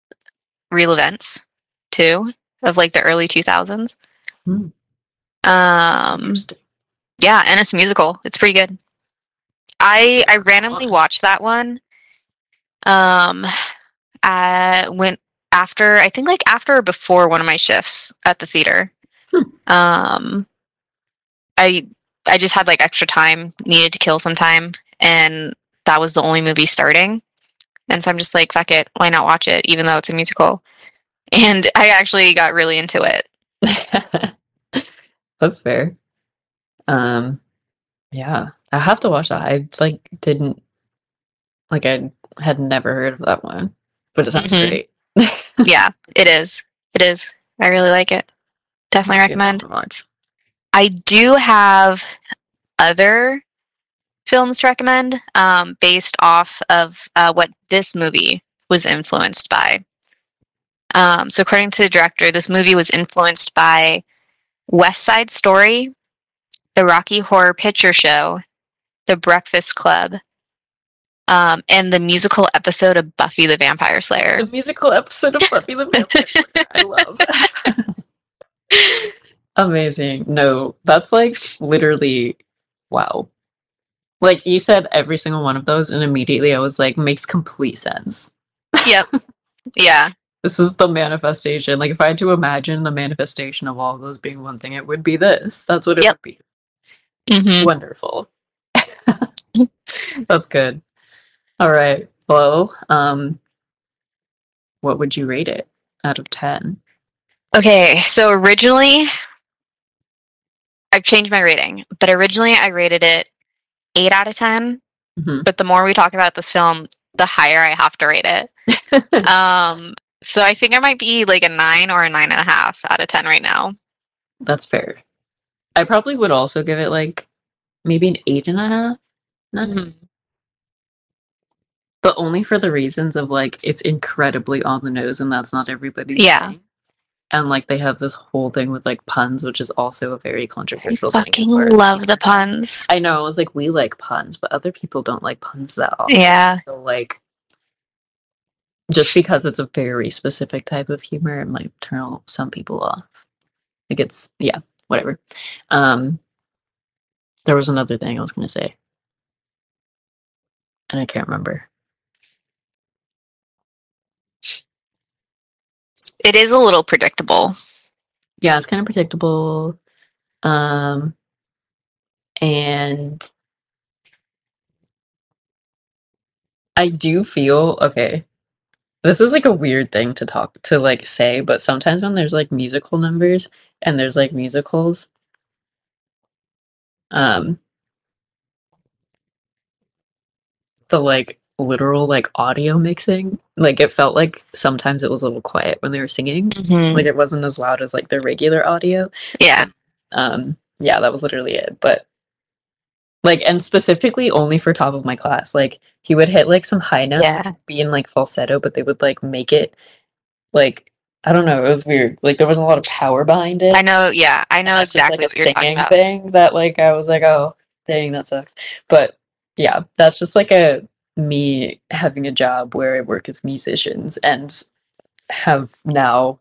real events too of like the early 2000s. Hmm. Um, yeah, and it's a musical. It's pretty good. I I randomly watched that one. Um, I went after I think like after or before one of my shifts at the theater. Hmm. Um, I I just had like extra time, needed to kill some time, and that was the only movie starting. And so I'm just like, fuck it, why not watch it, even though it's a musical? And I actually got really into it. *laughs* That's fair. Um, yeah, I have to watch that. I like didn't like I had never heard of that one, but it sounds Mhm. great. *laughs* yeah, it is. It is. I really like it. Definitely Might be a recommend. Watch. I do have other films to recommend um, based off of uh, what this movie was influenced by. Um, so, according to the director, this movie was influenced by West Side Story, the Rocky Horror Picture Show, The Breakfast Club, um, and the musical episode of Buffy the Vampire Slayer. The musical episode of Buffy the Vampire *laughs* Slayer. I love. *laughs* Amazing. No, that's like literally wow. Like you said every single one of those and immediately I was like makes complete sense. yep. Yeah. This is the manifestation. Like if I had to imagine the manifestation of all of those being one thing, it would be this. That's what it Yep. would be. hmm Wonderful. *laughs* That's good. All right. Well, um what would you rate it out of 10? Okay, so originally, I've changed my rating, but originally I rated it 8 out of 10. Mhm. But the more we talk about this film, the higher I have to rate it. *laughs* um, so I think I might be like a 9 or a 9.5 out of 10 right now. That's fair. I probably would also give it like maybe an eight and a half. Nine. But only for the reasons of like it's incredibly on the nose and that's not everybody's Yeah. thing. And like they have this whole thing with like puns, which is also a very I controversial thing. as fucking far love the puns. I know, I was like, we like puns, but other people don't like puns that often. Yeah. So like just because it's a very specific type of humor, it might turn some people off. Like it's yeah, whatever. Um there was another thing I was gonna say. And I can't remember. It is a little predictable. Yeah, it's kind of predictable. Um and I do feel okay. This is like a weird thing to talk to like say, but sometimes when there's like musical numbers and there's like musicals, um, the like literal like audio mixing, like it felt like sometimes it was a little quiet when they were singing. Mhm. Like it wasn't as loud as like their regular audio. Yeah. Um, yeah, that was literally it. But like, and specifically only for top of my class, like he would hit like some high notes, Yeah. be in like falsetto, but they would like make it like I don't know, it was weird. Like there wasn't a lot of power behind it. I know. Yeah. I know That's just, like, what you're talking about. thing that like I was like, oh, dang, that sucks. But yeah, that's just like a me having a job where I work with musicians and have now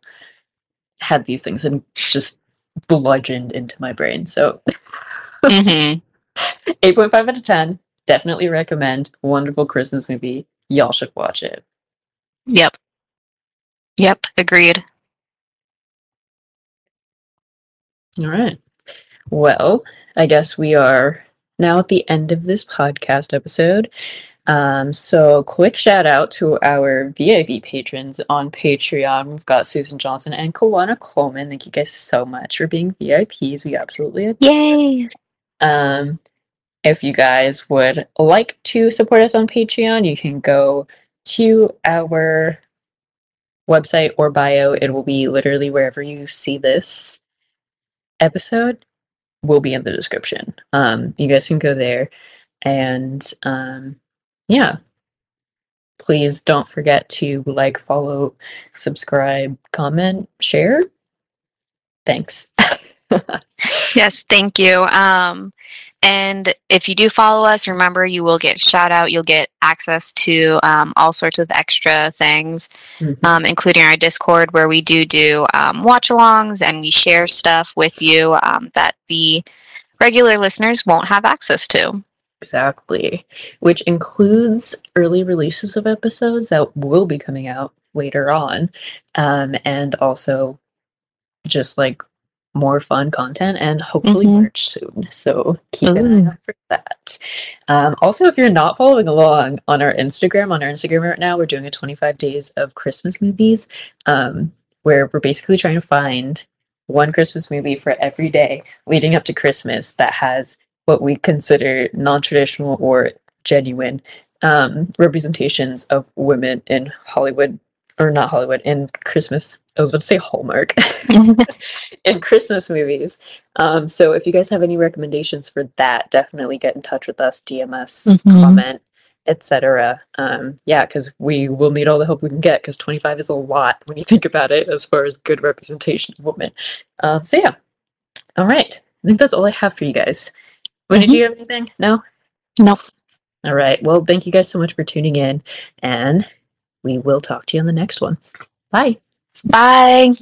had these things and just bludgeoned into my brain. So *laughs* hmm 8.5 out of 10. Definitely recommend. Wonderful Christmas movie. Y'all should watch it. Yep. Yep. Agreed. All right. Well, I guess we are now at the end of this podcast episode. Um, so quick shout out to our VIP patrons on Patreon. We've got Susan Johnson and Kawana Coleman. Thank you guys so much for being VIPs. We absolutely adore Yay. Um, if you guys would like to support us on Patreon, you can go to our website or bio. It will be literally wherever you see this episode will be in the description. Um, you guys can go there and um, yeah. Please don't forget to like, follow, subscribe, comment, share. Thanks. *laughs* Yes, thank you. Um, and if you do follow us, remember you will get shout out. You'll get access to um, all sorts of extra things, Mhm. um, including our Discord, where we do do um, watch-alongs and we share stuff with you um, that the regular listeners won't have access to. Exactly. Which includes early releases of episodes that will be coming out later on. Um, and also just like more fun content and hopefully Mhm. merch soon. So keep an eye out for that. Um, also, if you're not following along on our Instagram, on our Instagram right now, we're doing a 25 days of Christmas movies um, where we're basically trying to find one Christmas movie for every day leading up to Christmas that has what we consider non-traditional or genuine um, representations of women in Hollywood, or not Hollywood, in Christmas. I was about to say Hallmark *laughs* *laughs* in Christmas movies. Um, so if you guys have any recommendations for that, definitely get in touch with us, DM us, Mhm. comment, etc. Um, yeah, because we will need all the help we can get because 25 is a lot when you think about it as far as good representation of women. Um, so yeah, all right. I think that's all I have for you guys. When did Mhm. you have anything? No. Nope. All right. Well, thank you guys so much for tuning in, and we will talk to you on the next one. Bye. Bye.